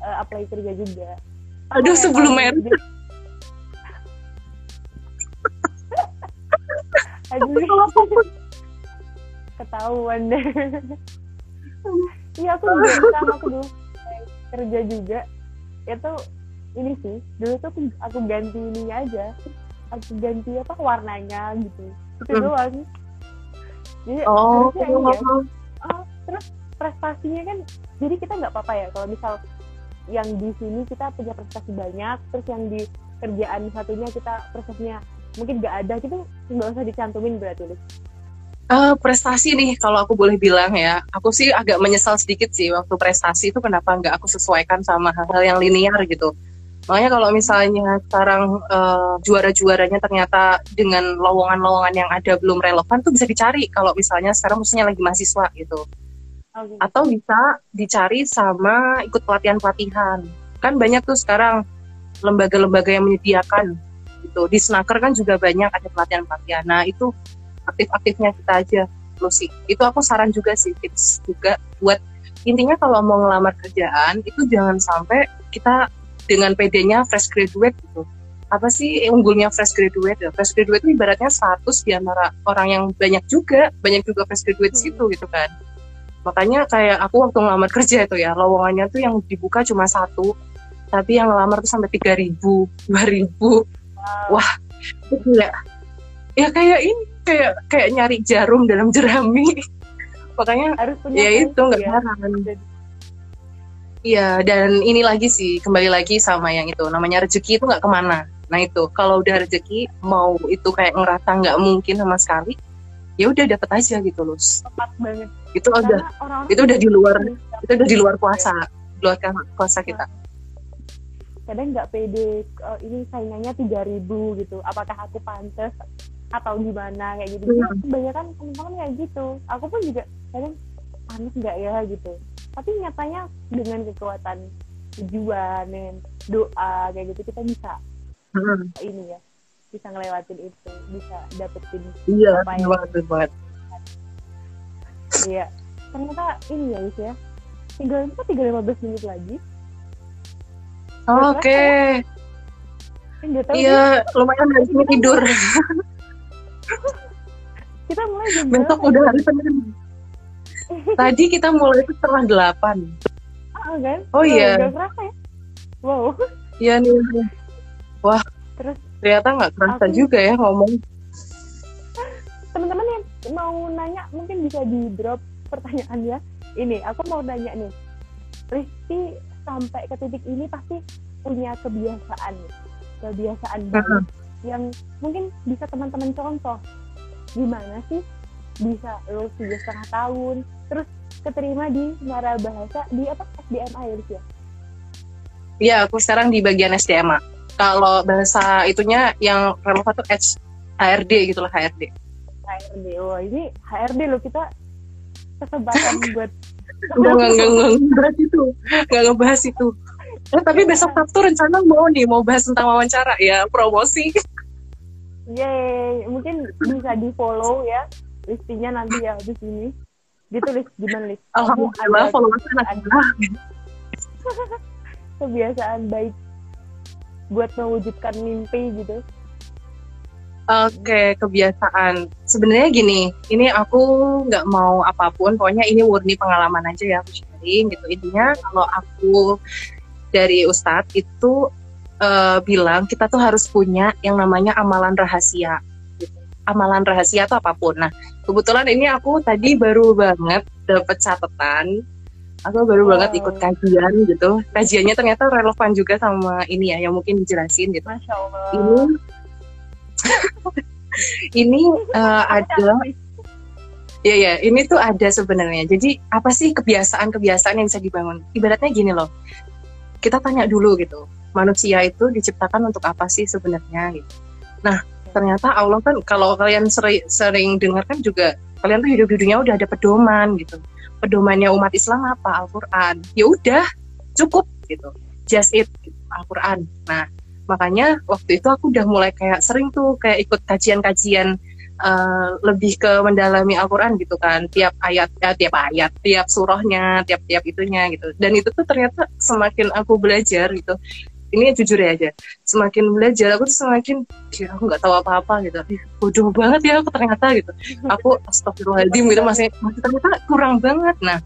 uh, apply kerja juga. Aduh sebelum merit aduh. Ketahuan deh. Iya aku juga sama aku dulu. Kerja juga. Itu ini sih dulu tuh aku, aku ganti ini aja. Aku ganti apa warnanya gitu. Itu hmm. doang. Jadi oh, terusnya ini ya. oh, terus prestasinya kan jadi kita nggak apa-apa ya. Kalau misal yang di sini kita punya prestasi banyak terus yang di kerjaan satunya kita prestasinya mungkin nggak ada gitu nggak usah dicantumin berarti Uh, prestasi nih kalau aku boleh bilang ya. Aku sih agak menyesal sedikit sih waktu prestasi itu kenapa nggak aku sesuaikan sama hal-hal yang linear gitu Makanya kalau misalnya sekarang uh, juara-juaranya ternyata dengan lowongan-lowongan yang ada belum relevan tuh bisa dicari kalau misalnya sekarang musuhnya lagi mahasiswa gitu. Okay. Atau bisa dicari sama ikut pelatihan-pelatihan. Kan banyak tuh sekarang lembaga-lembaga yang menyediakan gitu. Di Snaker kan juga banyak ada pelatihan-pelatihan. Nah, itu aktif-aktifnya kita aja sih. Itu aku saran juga sih tips juga buat intinya kalau mau ngelamar kerjaan itu jangan sampai kita dengan PD-nya fresh graduate gitu apa sih unggulnya fresh graduate ya fresh graduate itu ibaratnya status di antara orang yang banyak juga banyak juga fresh graduate hmm. situ gitu kan makanya kayak aku waktu ngelamar kerja itu ya lowongannya tuh yang dibuka cuma satu tapi yang ngelamar tuh sampai tiga ribu dua ribu wow. wah itu ya ya kayak ini kayak kayak nyari jarum dalam jerami makanya harus punya ya itu nggak ya. heran Iya, dan ini lagi sih, kembali lagi sama yang itu, namanya rezeki itu nggak ke mana. Nah itu, kalau udah rezeki, mau itu kayak ngerasa nggak mungkin sama sekali, ya udah dapat aja gitu loh. Tepat banget. Itu Karena udah, orang -orang itu udah di luar, itu udah di luar kuasa, di luar kuasa kita. Kadang nggak pede, uh, ini saingannya tiga ribu gitu. Apakah aku pantas atau gimana kayak gitu? Hmm. Kebanyakan teman-teman kayak gitu. Aku pun juga kadang panas nggak ya gitu tapi nyatanya dengan kekuatan tujuan dan doa kayak gitu kita bisa hmm. ini ya bisa ngelewatin itu bisa dapetin iya apa yang banget. Iya. Ternyata ini ya Is ya. Tinggal itu tinggal lima belas menit lagi. Oke. Okay. Ya? iya lumayan hari ini tidur. Kita mulai jam besok udah hari Senin Tadi kita mulai itu setengah delapan. Oh, kan? Oh iya. Gak kerasa ya? Wow. Iya nih. Wah. Terus ternyata nggak kerasa aku... juga ya ngomong. Teman-teman yang mau nanya mungkin bisa di drop pertanyaannya. Ini aku mau nanya nih. Rizky sampai ke titik ini pasti punya kebiasaan, kebiasaan uh -huh. yang mungkin bisa teman-teman contoh. Gimana sih bisa lulus tiga setengah tahun terus keterima di Mara Bahasa di apa? SDMA ya Lucia? Iya, aku sekarang di bagian SDMA. kalau bahasa itunya yang relevan tuh H HRD gitulah HRD HRD wah ini HRD loh kita kesempatan buat enggak, enggak ngebahas itu. Enggak ngebahas itu. Eh, tapi besok Sabtu rencana mau nih Mau bahas tentang wawancara. Ya Promosi. Yeay, mungkin bisa di follow ya listinya nanti ya di sini. Ditulis gimana list? Alhamdulillah ada followersnya nambah kebiasaan baik buat mewujudkan mimpi gitu. Oke, kebiasaan. Sebenarnya gini, ini aku nggak mau apa pun, pokoknya ini murni pengalaman aja ya aku sharing gitu. Intinya kalau aku dari Ustadz itu eh, bilang kita tuh harus punya yang namanya amalan rahasia. Amalan rahasia itu apa pun. Nah, kebetulan ini aku tadi baru banget dapet catatan. Aku baru Wow. banget ikut kajian gitu. Kajiannya ternyata relevan juga sama ini ya, yang mungkin dijelasin gitu. Masya Allah. Ini ini eh, ada ya ya ini tuh ada sebenarnya jadi apa sih kebiasaan-kebiasaan yang bisa dibangun ibaratnya gini loh kita tanya dulu gitu manusia itu diciptakan untuk apa sih sebenarnya gitu nah ternyata Allah kan kalau kalian sering, sering dengar kan juga kalian tuh hidup dunia udah ada pedoman gitu. Pedomannya umat Islam apa? Al-Quran. Ya udah cukup gitu. Just it gitu, Al-Quran. Nah makanya waktu itu aku udah mulai kayak sering tuh kayak ikut kajian-kajian eh, lebih ke mendalami Al-Quran gitu kan. Tiap ayat ya, tiap ayat tiap surahnya tiap-tiap itunya gitu. Dan itu tuh ternyata semakin aku belajar gitu ini jujur ya aja semakin belajar aku tuh semakin "Ih, aku nggak tahu apa-apa gitu. Bodoh banget ya aku ternyata gitu. Aku astagfirullahaladzim gitu masih masih ternyata kurang banget. Nah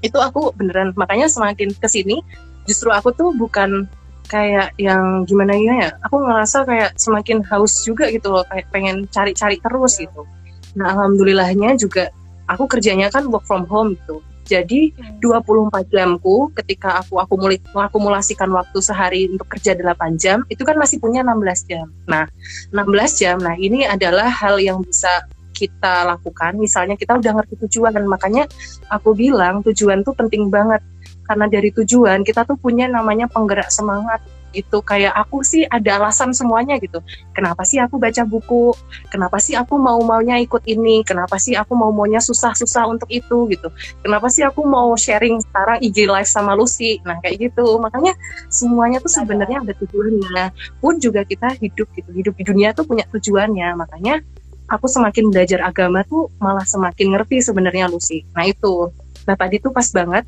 itu aku beneran makanya semakin ke sini justru aku tuh bukan kayak yang gimana ya aku ngerasa kayak semakin haus juga gitu loh kayak pengen cari-cari terus gitu. Nah alhamdulillahnya juga aku kerjanya kan work from home gitu jadi 24 jamku ketika aku akumuli- mengakumulasikan waktu sehari untuk kerja 8 jam itu kan masih punya 16 jam. Nah 16 jam nah ini adalah hal yang bisa kita lakukan. Misalnya kita udah ngerti tujuan dan makanya aku bilang tujuan tuh penting banget. Karena dari tujuan kita tuh punya namanya penggerak semangat gitu. Kayak aku sih ada alasan semuanya gitu. Kenapa sih aku baca buku? Kenapa sih aku mau maunya ikut ini? Kenapa sih aku mau maunya susah-susah untuk itu gitu? Kenapa sih aku mau sharing sekarang IG live sama Lucy? Nah kayak gitu. Makanya semuanya tuh sebenarnya ada tujuannya. Pun juga kita hidup gitu. Hidup di dunia tuh punya tujuannya. Makanya aku semakin belajar agama tuh malah semakin ngerti sebenarnya Lucy. Nah itu. Nah tadi tuh pas banget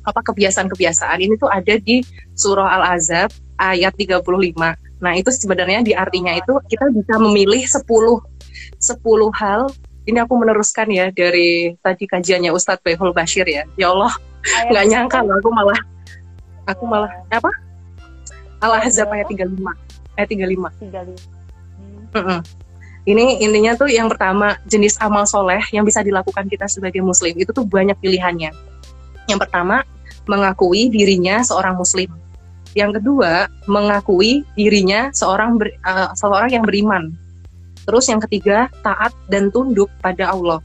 apa kebiasaan-kebiasaan ini tuh ada di surah Al-Azab ayat 35. Nah, itu sebenarnya di artinya itu kita bisa memilih 10 10 hal. Ini aku meneruskan ya dari tadi kajiannya Ustadz Behul Bashir ya. Ya Allah, nggak nyangka loh aku malah aku malah apa? Al-Ahzab ayat 35. Ayat 35. 35. Mm-mm. Ini intinya tuh yang pertama jenis amal soleh yang bisa dilakukan kita sebagai muslim itu tuh banyak pilihannya. Yang pertama mengakui dirinya seorang muslim. Yang kedua mengakui dirinya seorang ber- eh, seorang yang beriman. Terus yang ketiga taat dan tunduk pada Allah.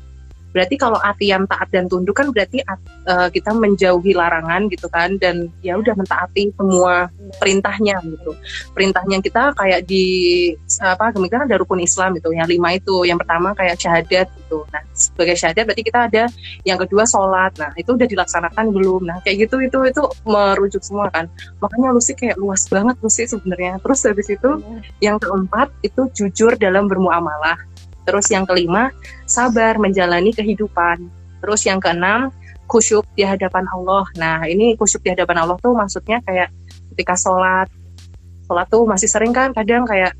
Berarti kalau artian taat dan tunduk kan berarti eh, kita menjauhi larangan gitu kan dan ya udah mentaati semua perintahnya gitu. Perintahnya kita kayak di apa kan ada rukun Islam gitu. Yang lima itu yang pertama kayak syahadat gitu. Nah sebagai syahadat berarti kita ada yang kedua sholat. Nah itu udah dilaksanakan belum? Nah kayak gitu itu itu merujuk semua kan. Makanya Lucy kayak luas banget Lucy sebenarnya. Terus habis itu yang keempat itu jujur dalam bermuamalah. Terus yang kelima sabar menjalani kehidupan. Terus yang keenam kusyuk di hadapan Allah. Nah ini kusyuk di hadapan Allah tuh maksudnya kayak ketika sholat sholat tuh masih sering kan kadang kayak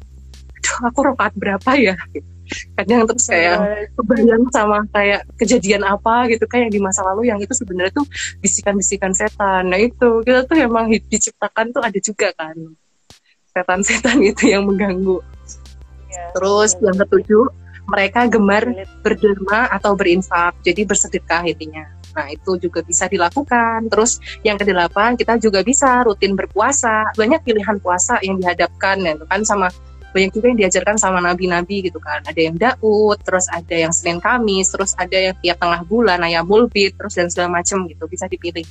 aduh aku rokaat berapa ya kadang terus kayak kebayang sama kayak kejadian apa gitu kayak di masa lalu yang itu sebenarnya tuh bisikan-bisikan setan nah itu kita tuh emang diciptakan tuh ada juga kan setan-setan itu yang mengganggu Ya. terus yang ketujuh mereka gemar berderma atau berinfak, jadi bersedekah intinya. Nah itu juga bisa dilakukan. Terus yang kedelapan kita juga bisa rutin berpuasa. Banyak pilihan puasa yang dihadapkan ya kan sama banyak juga yang diajarkan sama nabi-nabi gitu kan. Ada yang Daud, terus ada yang Senin Kamis, terus ada yang tiap tengah bulan, ayam mulbit, terus dan segala macam gitu bisa dipilih.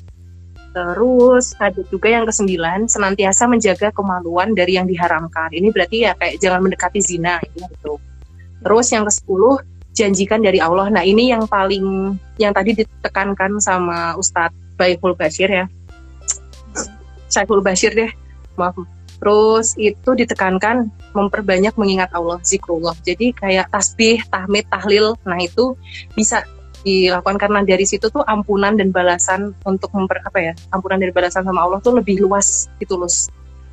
Terus ada juga yang kesembilan, senantiasa menjaga kemaluan dari yang diharamkan. Ini berarti ya kayak jangan mendekati zina gitu. Terus yang ke sepuluh, janjikan dari Allah. Nah ini yang paling, yang tadi ditekankan sama Ustadz Baikul Bashir ya. Syaiful Bashir deh, maaf. Terus itu ditekankan memperbanyak mengingat Allah, zikrullah. Jadi kayak tasbih, tahmid, tahlil, nah itu bisa dilakukan karena dari situ tuh ampunan dan balasan untuk memper apa ya ampunan dan balasan sama Allah tuh lebih luas gitu loh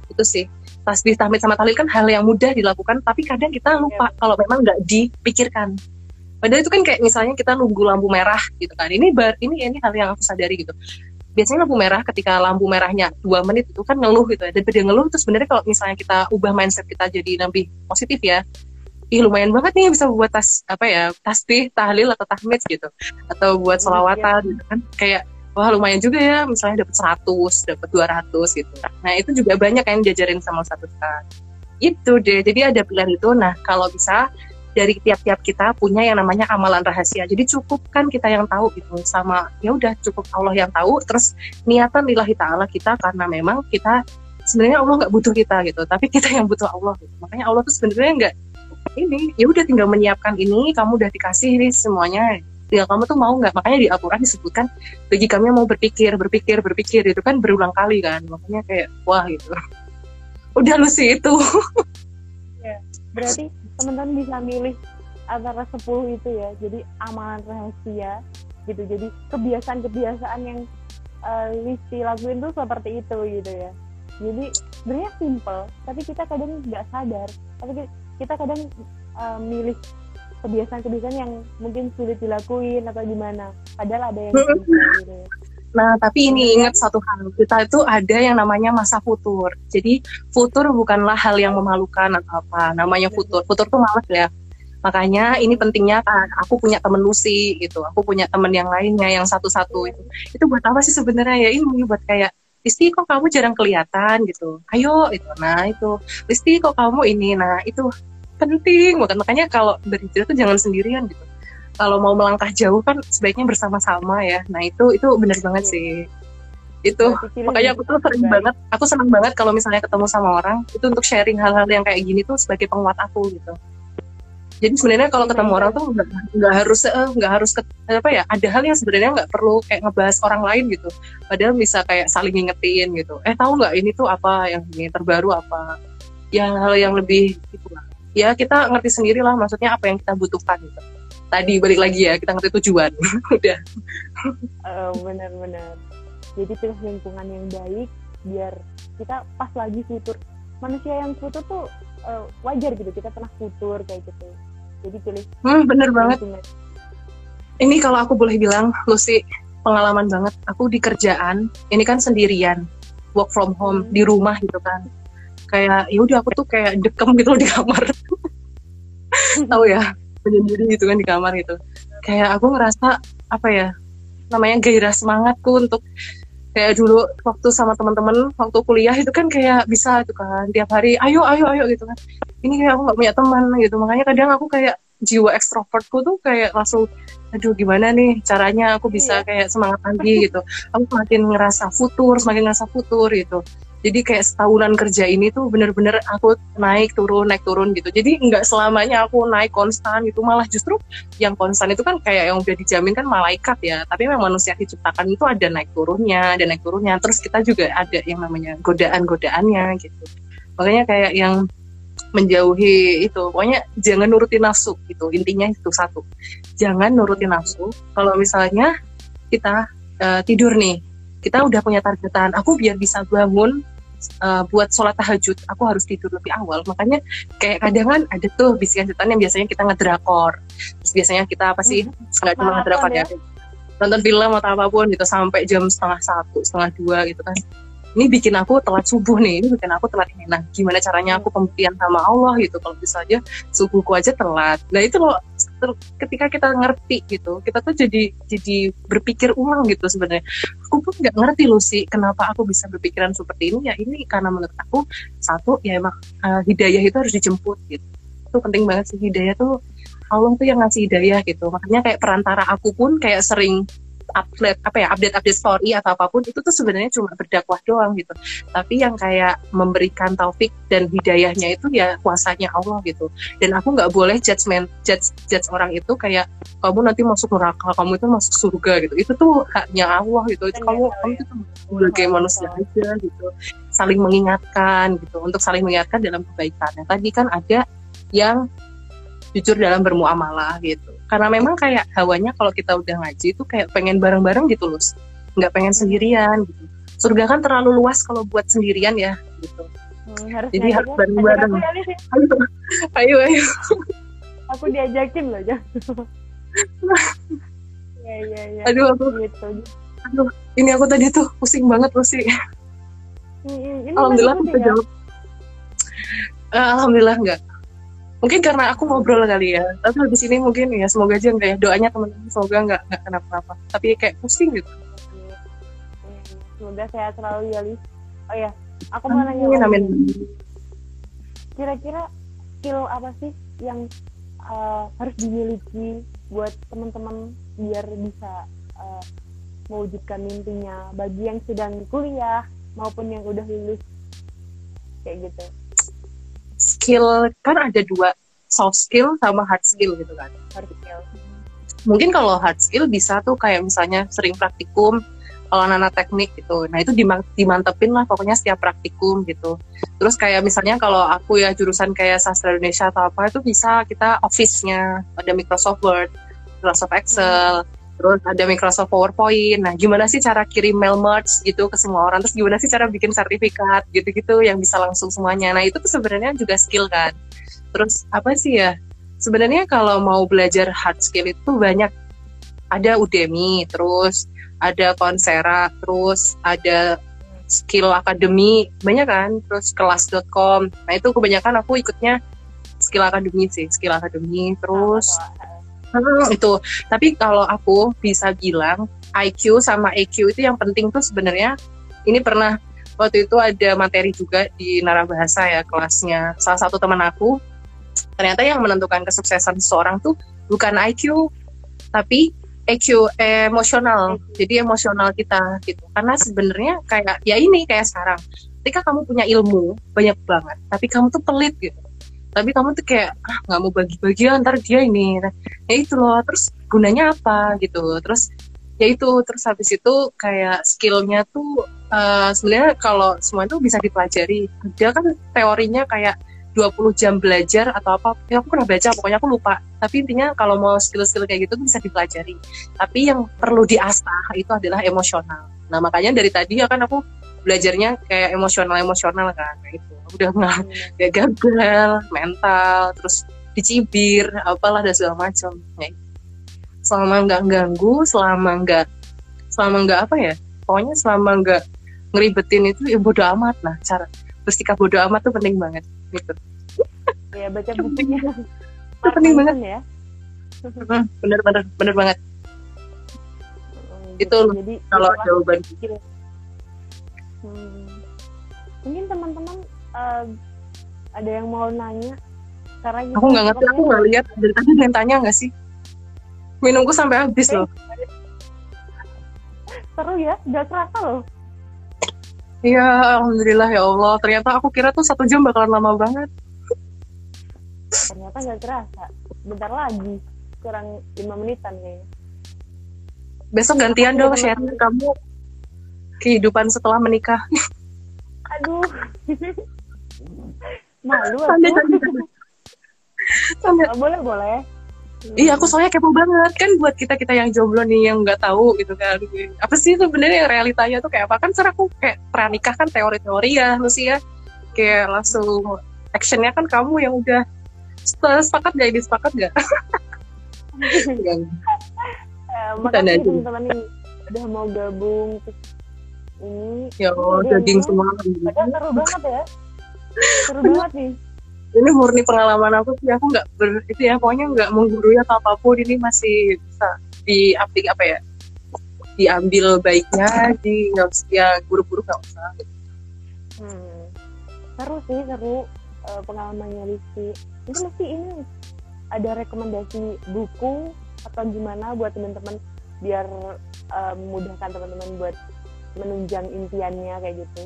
itu sih tasbih tahmid sama tahlil kan hal yang mudah dilakukan tapi kadang kita lupa ya. kalau memang nggak dipikirkan. Padahal itu kan kayak misalnya kita nunggu lampu merah gitu kan. Ini bar ini ini hal yang aku sadari gitu. Biasanya lampu merah ketika lampu merahnya dua menit itu kan ngeluh gitu ya. Dan pada ngeluh itu sebenarnya kalau misalnya kita ubah mindset kita jadi lebih positif ya ih lumayan banget nih bisa buat tas apa ya tasbih tahlil atau tahmid gitu. Atau buat iya. sholawatan gitu kan. Kayak wah lumayan juga ya misalnya dapat 100 dapat 200 gitu. Nah itu juga banyak yang diajarin sama satu kan itu deh jadi ada pilihan itu. Nah kalau bisa dari tiap-tiap kita punya yang namanya amalan rahasia. Jadi cukup kan kita yang tahu gitu sama ya udah cukup Allah yang tahu. Terus niatan lillahi taala kita karena memang kita sebenarnya Allah nggak butuh kita gitu tapi kita yang butuh Allah gitu. makanya Allah tuh sebenarnya nggak ini ya udah tinggal menyiapkan ini kamu udah dikasih ini semuanya tinggal kamu tuh mau nggak? Makanya di Al-Quran disebutkan bagi kami yang mau berpikir berpikir berpikir itu kan berulang kali kan. Makanya kayak wah gitu. Udah lu sih itu. Ya, berarti teman-teman bisa milih antara 10 itu ya. Jadi amalan rahasia gitu. Jadi kebiasaan-kebiasaan yang uh, Listi lakuin tuh seperti itu gitu ya. Jadi sebenarnya simple tapi kita kadang nggak sadar. Tapi kita kadang uh, milih kebiasaan-kebiasaan yang mungkin sulit dilakuin atau gimana padahal ada yang bisa gitu. Nah, tapi ini ingat satu hal, kita itu ada yang namanya masa futur. Jadi, futur bukanlah hal yang memalukan atau apa. Namanya futur. Futur tuh males ya. Makanya ini pentingnya kan, aku punya temen Lucy gitu. Aku punya temen yang lainnya yang satu-satu itu. Itu buat apa sih sebenarnya ya? Ini buat kayak Listi kok kamu jarang kelihatan gitu. Ayo itu. Nah, itu. Listi kok kamu ini. Nah, itu penting bukan makanya kalau berhijrah tuh jangan sendirian gitu. Kalau mau melangkah jauh kan sebaiknya bersama-sama ya. Nah itu itu benar banget sih. Itu. Makanya aku tuh sering banget aku senang banget kalau misalnya ketemu sama orang itu untuk sharing hal-hal yang kayak gini tuh sebagai penguat aku gitu. Jadi sebenarnya kalau ketemu orang tuh nggak harus eh, nggak harus ke, apa ya ada hal yang sebenarnya nggak perlu kayak ngebahas orang lain gitu. Padahal bisa kayak saling ngingetin gitu. Eh tahu nggak ini tuh apa yang ini terbaru apa? Ya hal yang lebih gitu lah ya kita ngerti sendiri lah maksudnya apa yang kita butuhkan gitu. Tadi balik lagi ya kita ngerti tujuan. Udah. Uh, benar-benar. Jadi pilih lingkungan yang baik biar kita pas lagi futur. Manusia yang futur tuh uh, wajar gitu kita pernah futur kayak gitu. Jadi pilih. Hmm, bener banget. Ini kalau aku boleh bilang, Lucy, pengalaman banget. Aku di kerjaan, ini kan sendirian, work from home hmm. di rumah gitu kan kayak ya udah aku tuh kayak dekem gitu loh di kamar. Tahu ya menyendiri gitu kan di kamar gitu. Kayak aku ngerasa apa ya namanya gairah semangatku untuk kayak dulu waktu sama teman-teman waktu kuliah itu kan kayak bisa itu kan tiap hari ayo ayo ayo gitu kan. Ini kayak aku nggak punya teman gitu makanya kadang aku kayak jiwa ekstrovertku tuh kayak langsung aduh gimana nih caranya aku bisa iya. kayak semangat lagi gitu. Aku semakin ngerasa futur semakin ngerasa futur gitu jadi kayak setahunan kerja ini tuh bener-bener aku naik turun naik turun gitu. Jadi nggak selamanya aku naik konstan gitu. Malah justru yang konstan itu kan kayak yang udah dijamin kan malaikat ya. Tapi memang manusia diciptakan itu ada naik turunnya ada naik turunnya. Terus kita juga ada yang namanya godaan-godaannya gitu. Makanya kayak yang menjauhi itu. Pokoknya jangan nurutin nafsu gitu. Intinya itu satu. Jangan nurutin nafsu. Kalau misalnya kita uh, tidur nih kita udah punya targetan aku biar bisa bangun uh, buat sholat tahajud aku harus tidur lebih awal makanya kayak kadang kan ada tuh bisikan setan yang biasanya kita ngedrakor terus biasanya kita apa sih hmm. cuma ngedrakor ya, ya nonton film atau apa pun gitu sampai jam setengah satu setengah dua gitu kan ini bikin aku telat subuh nih, ini bikin aku telat ini. Nah, gimana caranya aku pembuktian sama Allah gitu, kalau bisa aja subuhku aja telat. Nah itu loh, ketika kita ngerti gitu, kita tuh jadi jadi berpikir ulang gitu sebenarnya. Aku pun nggak ngerti loh sih, kenapa aku bisa berpikiran seperti ini. Ya ini karena menurut aku satu ya emang uh, hidayah itu harus dijemput gitu. Itu penting banget sih hidayah tuh Allah tuh yang ngasih hidayah gitu. Makanya kayak perantara aku pun kayak sering update apa ya update update story atau apa pun itu tuh sebenarnya cuma berdakwah doang gitu. Tapi yang kayak memberikan taufik dan hidayahnya itu ya kuasanya Allah gitu. Dan aku nggak boleh judgment judge judge orang itu kayak kamu nanti masuk neraka kamu itu masuk surga gitu. Itu tuh haknya Allah gitu. Itu kamu kamu itu sebagai manusia aja gitu. Saling mengingatkan gitu untuk saling mengingatkan dalam kebaikan. Nah, tadi kan ada yang jujur dalam bermuamalah gitu karena memang kayak hawanya kalau kita udah ngaji itu kayak pengen bareng-bareng gitu loh nggak pengen sendirian gitu surga kan terlalu luas kalau buat sendirian ya gitu Hmm, harus jadi harus aku. bareng-bareng aku ya, ya. ayo ayo aku diajakin loh. Iya iya iya. aduh aku Gitu. aduh ini aku tadi tuh pusing banget loh sih Hmm, hmm. Ini alhamdulillah pusing, ya? jawab Eh, alhamdulillah enggak mungkin karena aku ngobrol kali ya. Tapi habis ini mungkin ya semoga aja enggak ya. Doanya teman-teman semoga enggak enggak kenapa-napa. Tapi kayak pusing gitu. Semoga sehat selalu ya Lis. Oh ya, aku mau nanya amin amin. Kira-kira skill apa sih yang uh, harus dimiliki buat teman-teman biar bisa uh, mewujudkan mimpinya? Bagi yang sedang kuliah maupun yang udah lulus. Kayak gitu. Skill kan ada dua soft skill sama hard skill gitu kan. Hard skill. mungkin kalau hard skill bisa tuh kayak misalnya sering praktikum kalau anak teknik gitu. Nah itu dimantepin lah pokoknya setiap praktikum gitu. Terus kayak misalnya kalau aku ya jurusan kayak sastra Indonesia atau apa itu bisa kita office-nya ada Microsoft Word Microsoft Excel terus ada Microsoft PowerPoint. Nah gimana sih cara kirim mail merge gitu ke semua orang? Terus gimana sih cara bikin sertifikat gitu-gitu yang bisa langsung semuanya? Nah itu tuh sebenarnya juga skill kan? Terus apa sih ya? Sebenarnya kalau mau belajar hard skill itu banyak. Ada Udemy terus ada Coursera terus ada skill academy banyak kan? Terus kelas.com nah itu kebanyakan aku ikutnya skill academy sih skill academy terus Itu tapi kalau aku bisa bilang IQ sama EQ itu yang penting tuh sebenarnya ini pernah waktu itu ada materi juga di narabahasa ya kelasnya. Salah satu teman aku ternyata yang menentukan kesuksesan seseorang tuh bukan IQ tapi EQ emosional. Jadi emosional kita gitu. Karena sebenarnya kayak ya ini kayak sekarang. Ketika kamu punya ilmu banyak banget. Tapi kamu tuh pelit gitu tapi kamu tuh kayak ah nggak mau bagi-bagi ah, ntar dia ini. Nah, ya itu loh terus gunanya apa gitu. Terus ya itu terus habis itu kayak skillnya tuh eh, sebenarnya kalau semua itu bisa dipelajari. Dia kan teorinya kayak 20 jam belajar atau apa ya aku pernah baca pokoknya aku lupa. Tapi intinya kalau mau skill-skill kayak gitu bisa dipelajari. Tapi yang perlu diasah itu adalah emosional. Nah makanya dari tadi ya kan aku belajarnya kayak emosional emosional kan nah, itu udah nggak ya gagal mental terus dicibir apalah dan segala macam ya, selama nggak ganggu selama nggak selama nggak apa ya pokoknya selama nggak ngeribetin itu ya bodo amat lah cara bersikap bodo amat tuh penting banget gitu Ya baca bukunya. itu penting banget ya. Hmm, bener bener bener banget Hmm, Itu gitu. Jadi kalau jawaban skill. Hmm. Mungkin teman-teman eh, ada yang mau nanya karena aku nggak ngerti aku nggak lihat dari tadi yang tanya nggak sih minumku sampai habis loh seru ya, nggak kerasa loh. Iya, alhamdulillah ya Allah. Ternyata aku kira tuh satu jam bakalan lama banget. Ternyata nggak kerasa. Bentar lagi, kurang lima menitan kayaknya. Besok gantian dong share kamu kehidupan setelah menikah. Aduh, malu aku. Santai. Oh, boleh boleh. Iya, aku soalnya kepo banget kan buat kita kita yang jomblo nih yang nggak tahu gitu kan. Apa sih sebenarnya yang realitanya tuh kayak apa kan? Sekarang aku kayak pranikah kan teori-teori ya, lu sih ya. Kayak langsung actionnya kan kamu yang udah se- sepakat gak ini sepakat gak? Enggak. Eh, makasih teman-teman yang udah mau gabung terus ini. ya Allah, daging semua. Padahal seru banget ya. Seru banget nih. ini murni pengalaman aku sih aku nggak ber itu ya pokoknya nggak menggurui atau apa pun ini masih bisa diaplik apa ya diambil baiknya di nggak usah ya buru-buru nggak usah Hmm. Seru sih, seru eh, pengalamannya Rizky. Itu mesti ini ada rekomendasi buku atau gimana buat teman-teman biar uh, memudahkan teman-teman buat menunjang impiannya kayak gitu?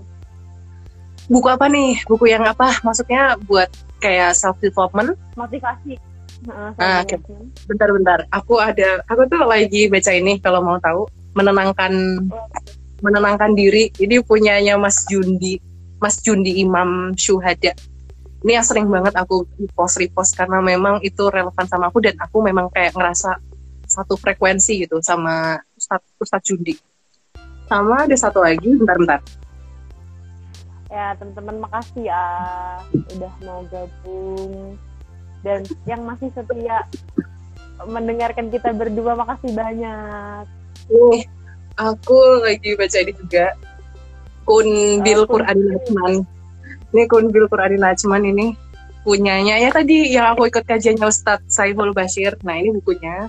Buku apa nih? Buku yang apa? Maksudnya buat kayak self development motivasi. Uh, ah, okay. bentar-bentar aku ada aku tuh lagi baca ini kalau mau tahu. Menenangkan oh. menenangkan diri. Ini punyanya Mas Jundi Mas Jundi Imam Syuhada. Ini yang sering banget aku repost repost karena memang itu relevan sama aku dan aku memang kayak ngerasa satu frekuensi gitu sama Ustadz Ustadz Jundi sama ada satu lagi bentar-bentar ya teman-teman makasih ya udah mau gabung. Dan yang masih setia mendengarkan kita berdua makasih banyak. Nih aku lagi baca ini juga. Kun bil Quran Najman. Ini kun bil Quran Najman ini punyanya. Ya tadi yang aku ikut kajiannya Ustadz Saiful Bashir. Nah ini bukunya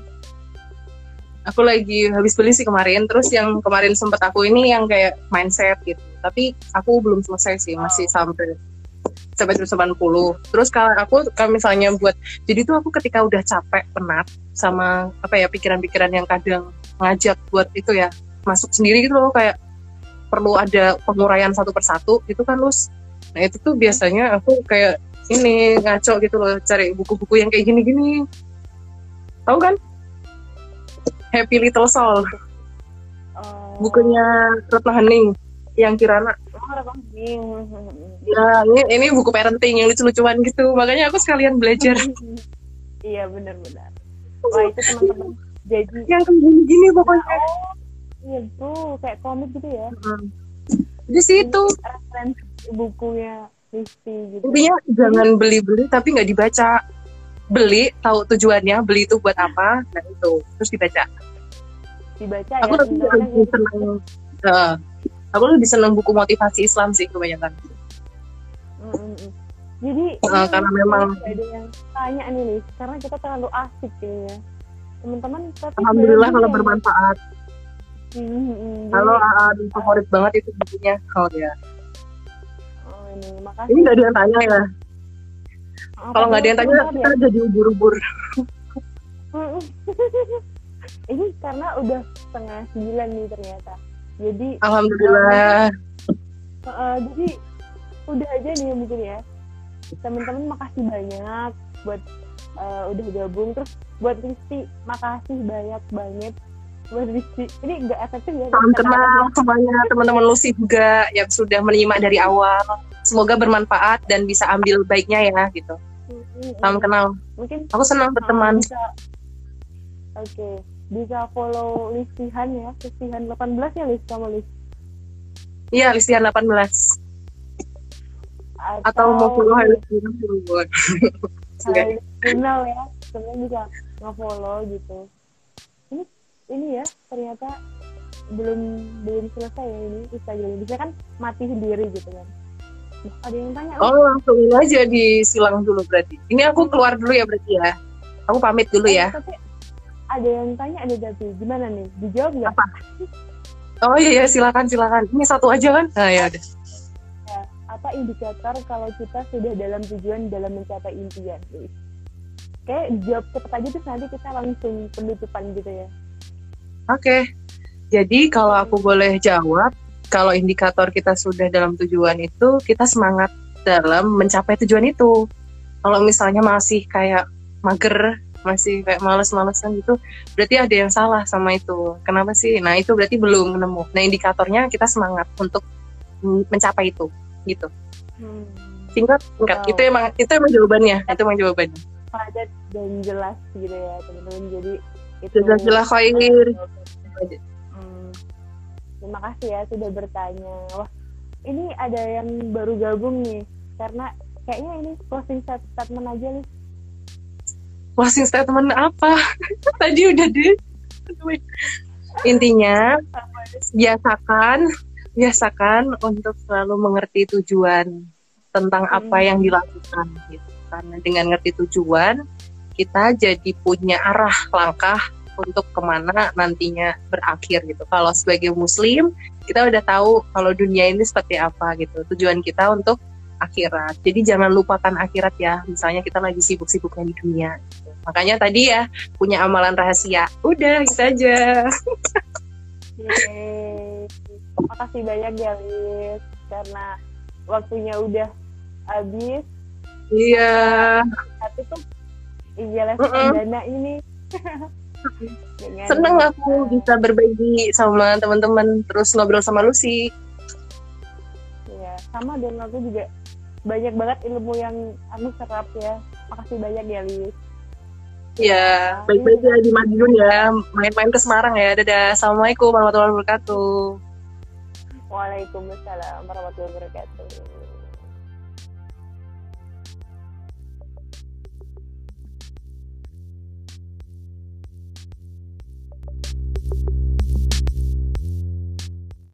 aku lagi habis beli sih kemarin. Terus yang kemarin sempet aku ini yang kayak mindset gitu. Tapi aku belum selesai sih masih sampai sampai 180 terus kalau aku kalau misalnya buat jadi tuh aku ketika udah capek penat sama apa ya pikiran-pikiran yang kadang ngajak buat itu ya masuk sendiri gitu loh kayak perlu ada penguraian satu persatu gitu kan lus. Nah itu tuh biasanya aku kayak ini ngaco gitu loh cari buku-buku yang kayak gini-gini. Tahu kan Happy Little Soul oh. bukunya Retno Hening yang Kirana oh, ya ini ini buku parenting yang lucu-lucuan gitu makanya aku sekalian belajar iya benar-benar wah itu teman-teman jadi yang kayak gini-gini pokoknya oh Iya tuh kayak komik gitu ya. Hmm. Di situ referensi bukunya Listi gitu. Intinya jangan beli-beli tapi nggak dibaca. Beli tahu tujuannya, beli itu buat apa, nah itu terus dibaca. Dibaca aku ya. Lebih gitu. seneng. Uh, aku lebih seneng buku motivasi Islam sih kebanyakan. Mm -hmm. Jadi uh, karena memang ada yang tanya nih, nih karena kita terlalu asik kayaknya. Teman-teman Alhamdulillah kalau bermanfaat Hmm, Halo, uh, favorit banget itu bukunya. Oh ya. Oh ini, makasih. Ini nggak ada yang tanya ya. Kalau nggak ada yang tanya, kita ya? jadi ubur-ubur. ini karena udah setengah sembilan nih ternyata. Jadi. Alhamdulillah. Uh, uh, jadi udah aja nih mungkin ya. Teman-teman makasih banyak buat uh, udah gabung terus buat Rizky makasih banyak banget ini nggak efektif ya salam kenal semuanya teman-teman Lucy juga yang sudah menyimak dari awal. Semoga bermanfaat dan bisa ambil baiknya ya gitu. Salam kenal. Mungkin aku senang berteman. bisa, oke okay. bisa follow listihan ya. Listihan 18 ya list kamu list iya listihan 18 atau, atau mau follow Halis Jurnal ya. Sebenarnya bisa nge-follow gitu ini ya ternyata belum belum selesai ya ini Instagram. Bisa kan mati sendiri gitu kan. Ada yang tanya oh langsung aja disilang dulu berarti. Ini aku keluar dulu ya berarti ya. Aku pamit dulu ya. Tapi ada yang tanya ada tapi gimana nih? Dijawab nggak? Apa? Oh iya ya silakan silakan. Ini satu aja kan? Nah ya udah. Ya, apa indikator kalau kita sudah dalam tujuan dalam mencapai impian? Kayak jawab cepet aja terus nanti kita langsung penutupan gitu ya Oke, jadi kalau aku boleh jawab, kalau indikator kita sudah dalam tujuan itu, kita semangat dalam mencapai tujuan itu. Kalau misalnya masih kayak mager, masih kayak males-malesan gitu, berarti ada yang salah sama itu. Kenapa sih? Nah itu berarti belum nemu. Nah indikatornya kita semangat untuk mencapai itu, gitu. Hmm. Singkat, singkat. Wow. Itu emang itu emang jawabannya. Itu emang jawabannya. Padat dan jelas gitu ya teman-teman. Jadi itu jelas khair. Hmm. terima kasih ya sudah bertanya. Wah ini ada yang baru gabung nih karena kayaknya ini closing statement aja nih. Closing statement apa? Tadi udah deh intinya biasakan biasakan untuk selalu mengerti tujuan tentang apa yang hmm. dilakukan gitu karena dengan ngerti tujuan kita jadi punya arah langkah untuk ke mana nantinya berakhir gitu. Kalau sebagai muslim kita udah tahu kalau dunia ini seperti apa gitu. Tujuan kita untuk akhirat. Jadi jangan lupakan akhirat ya. Misalnya kita lagi sibuk-sibuknya di dunia. Gitu. Makanya tadi ya punya amalan rahasia. Udah gitu aja. Yeay. Makasih banyak ya, Lis. Karena waktunya udah habis. Iya. Tapi tuh iya les Mm-mm. dana ini. Seneng aku bisa berbagi sama teman-teman terus ngobrol sama Lucy. Iya, sama dong aku juga banyak banget ilmu yang aku serap ya. Makasih banyak ya, Lis. Ya, baik-baik ya di Madiun ya. Main-main ke Semarang ya. Dadah. Assalamualaikum warahmatullahi wabarakatuh. Waalaikumsalam warahmatullahi wabarakatuh. you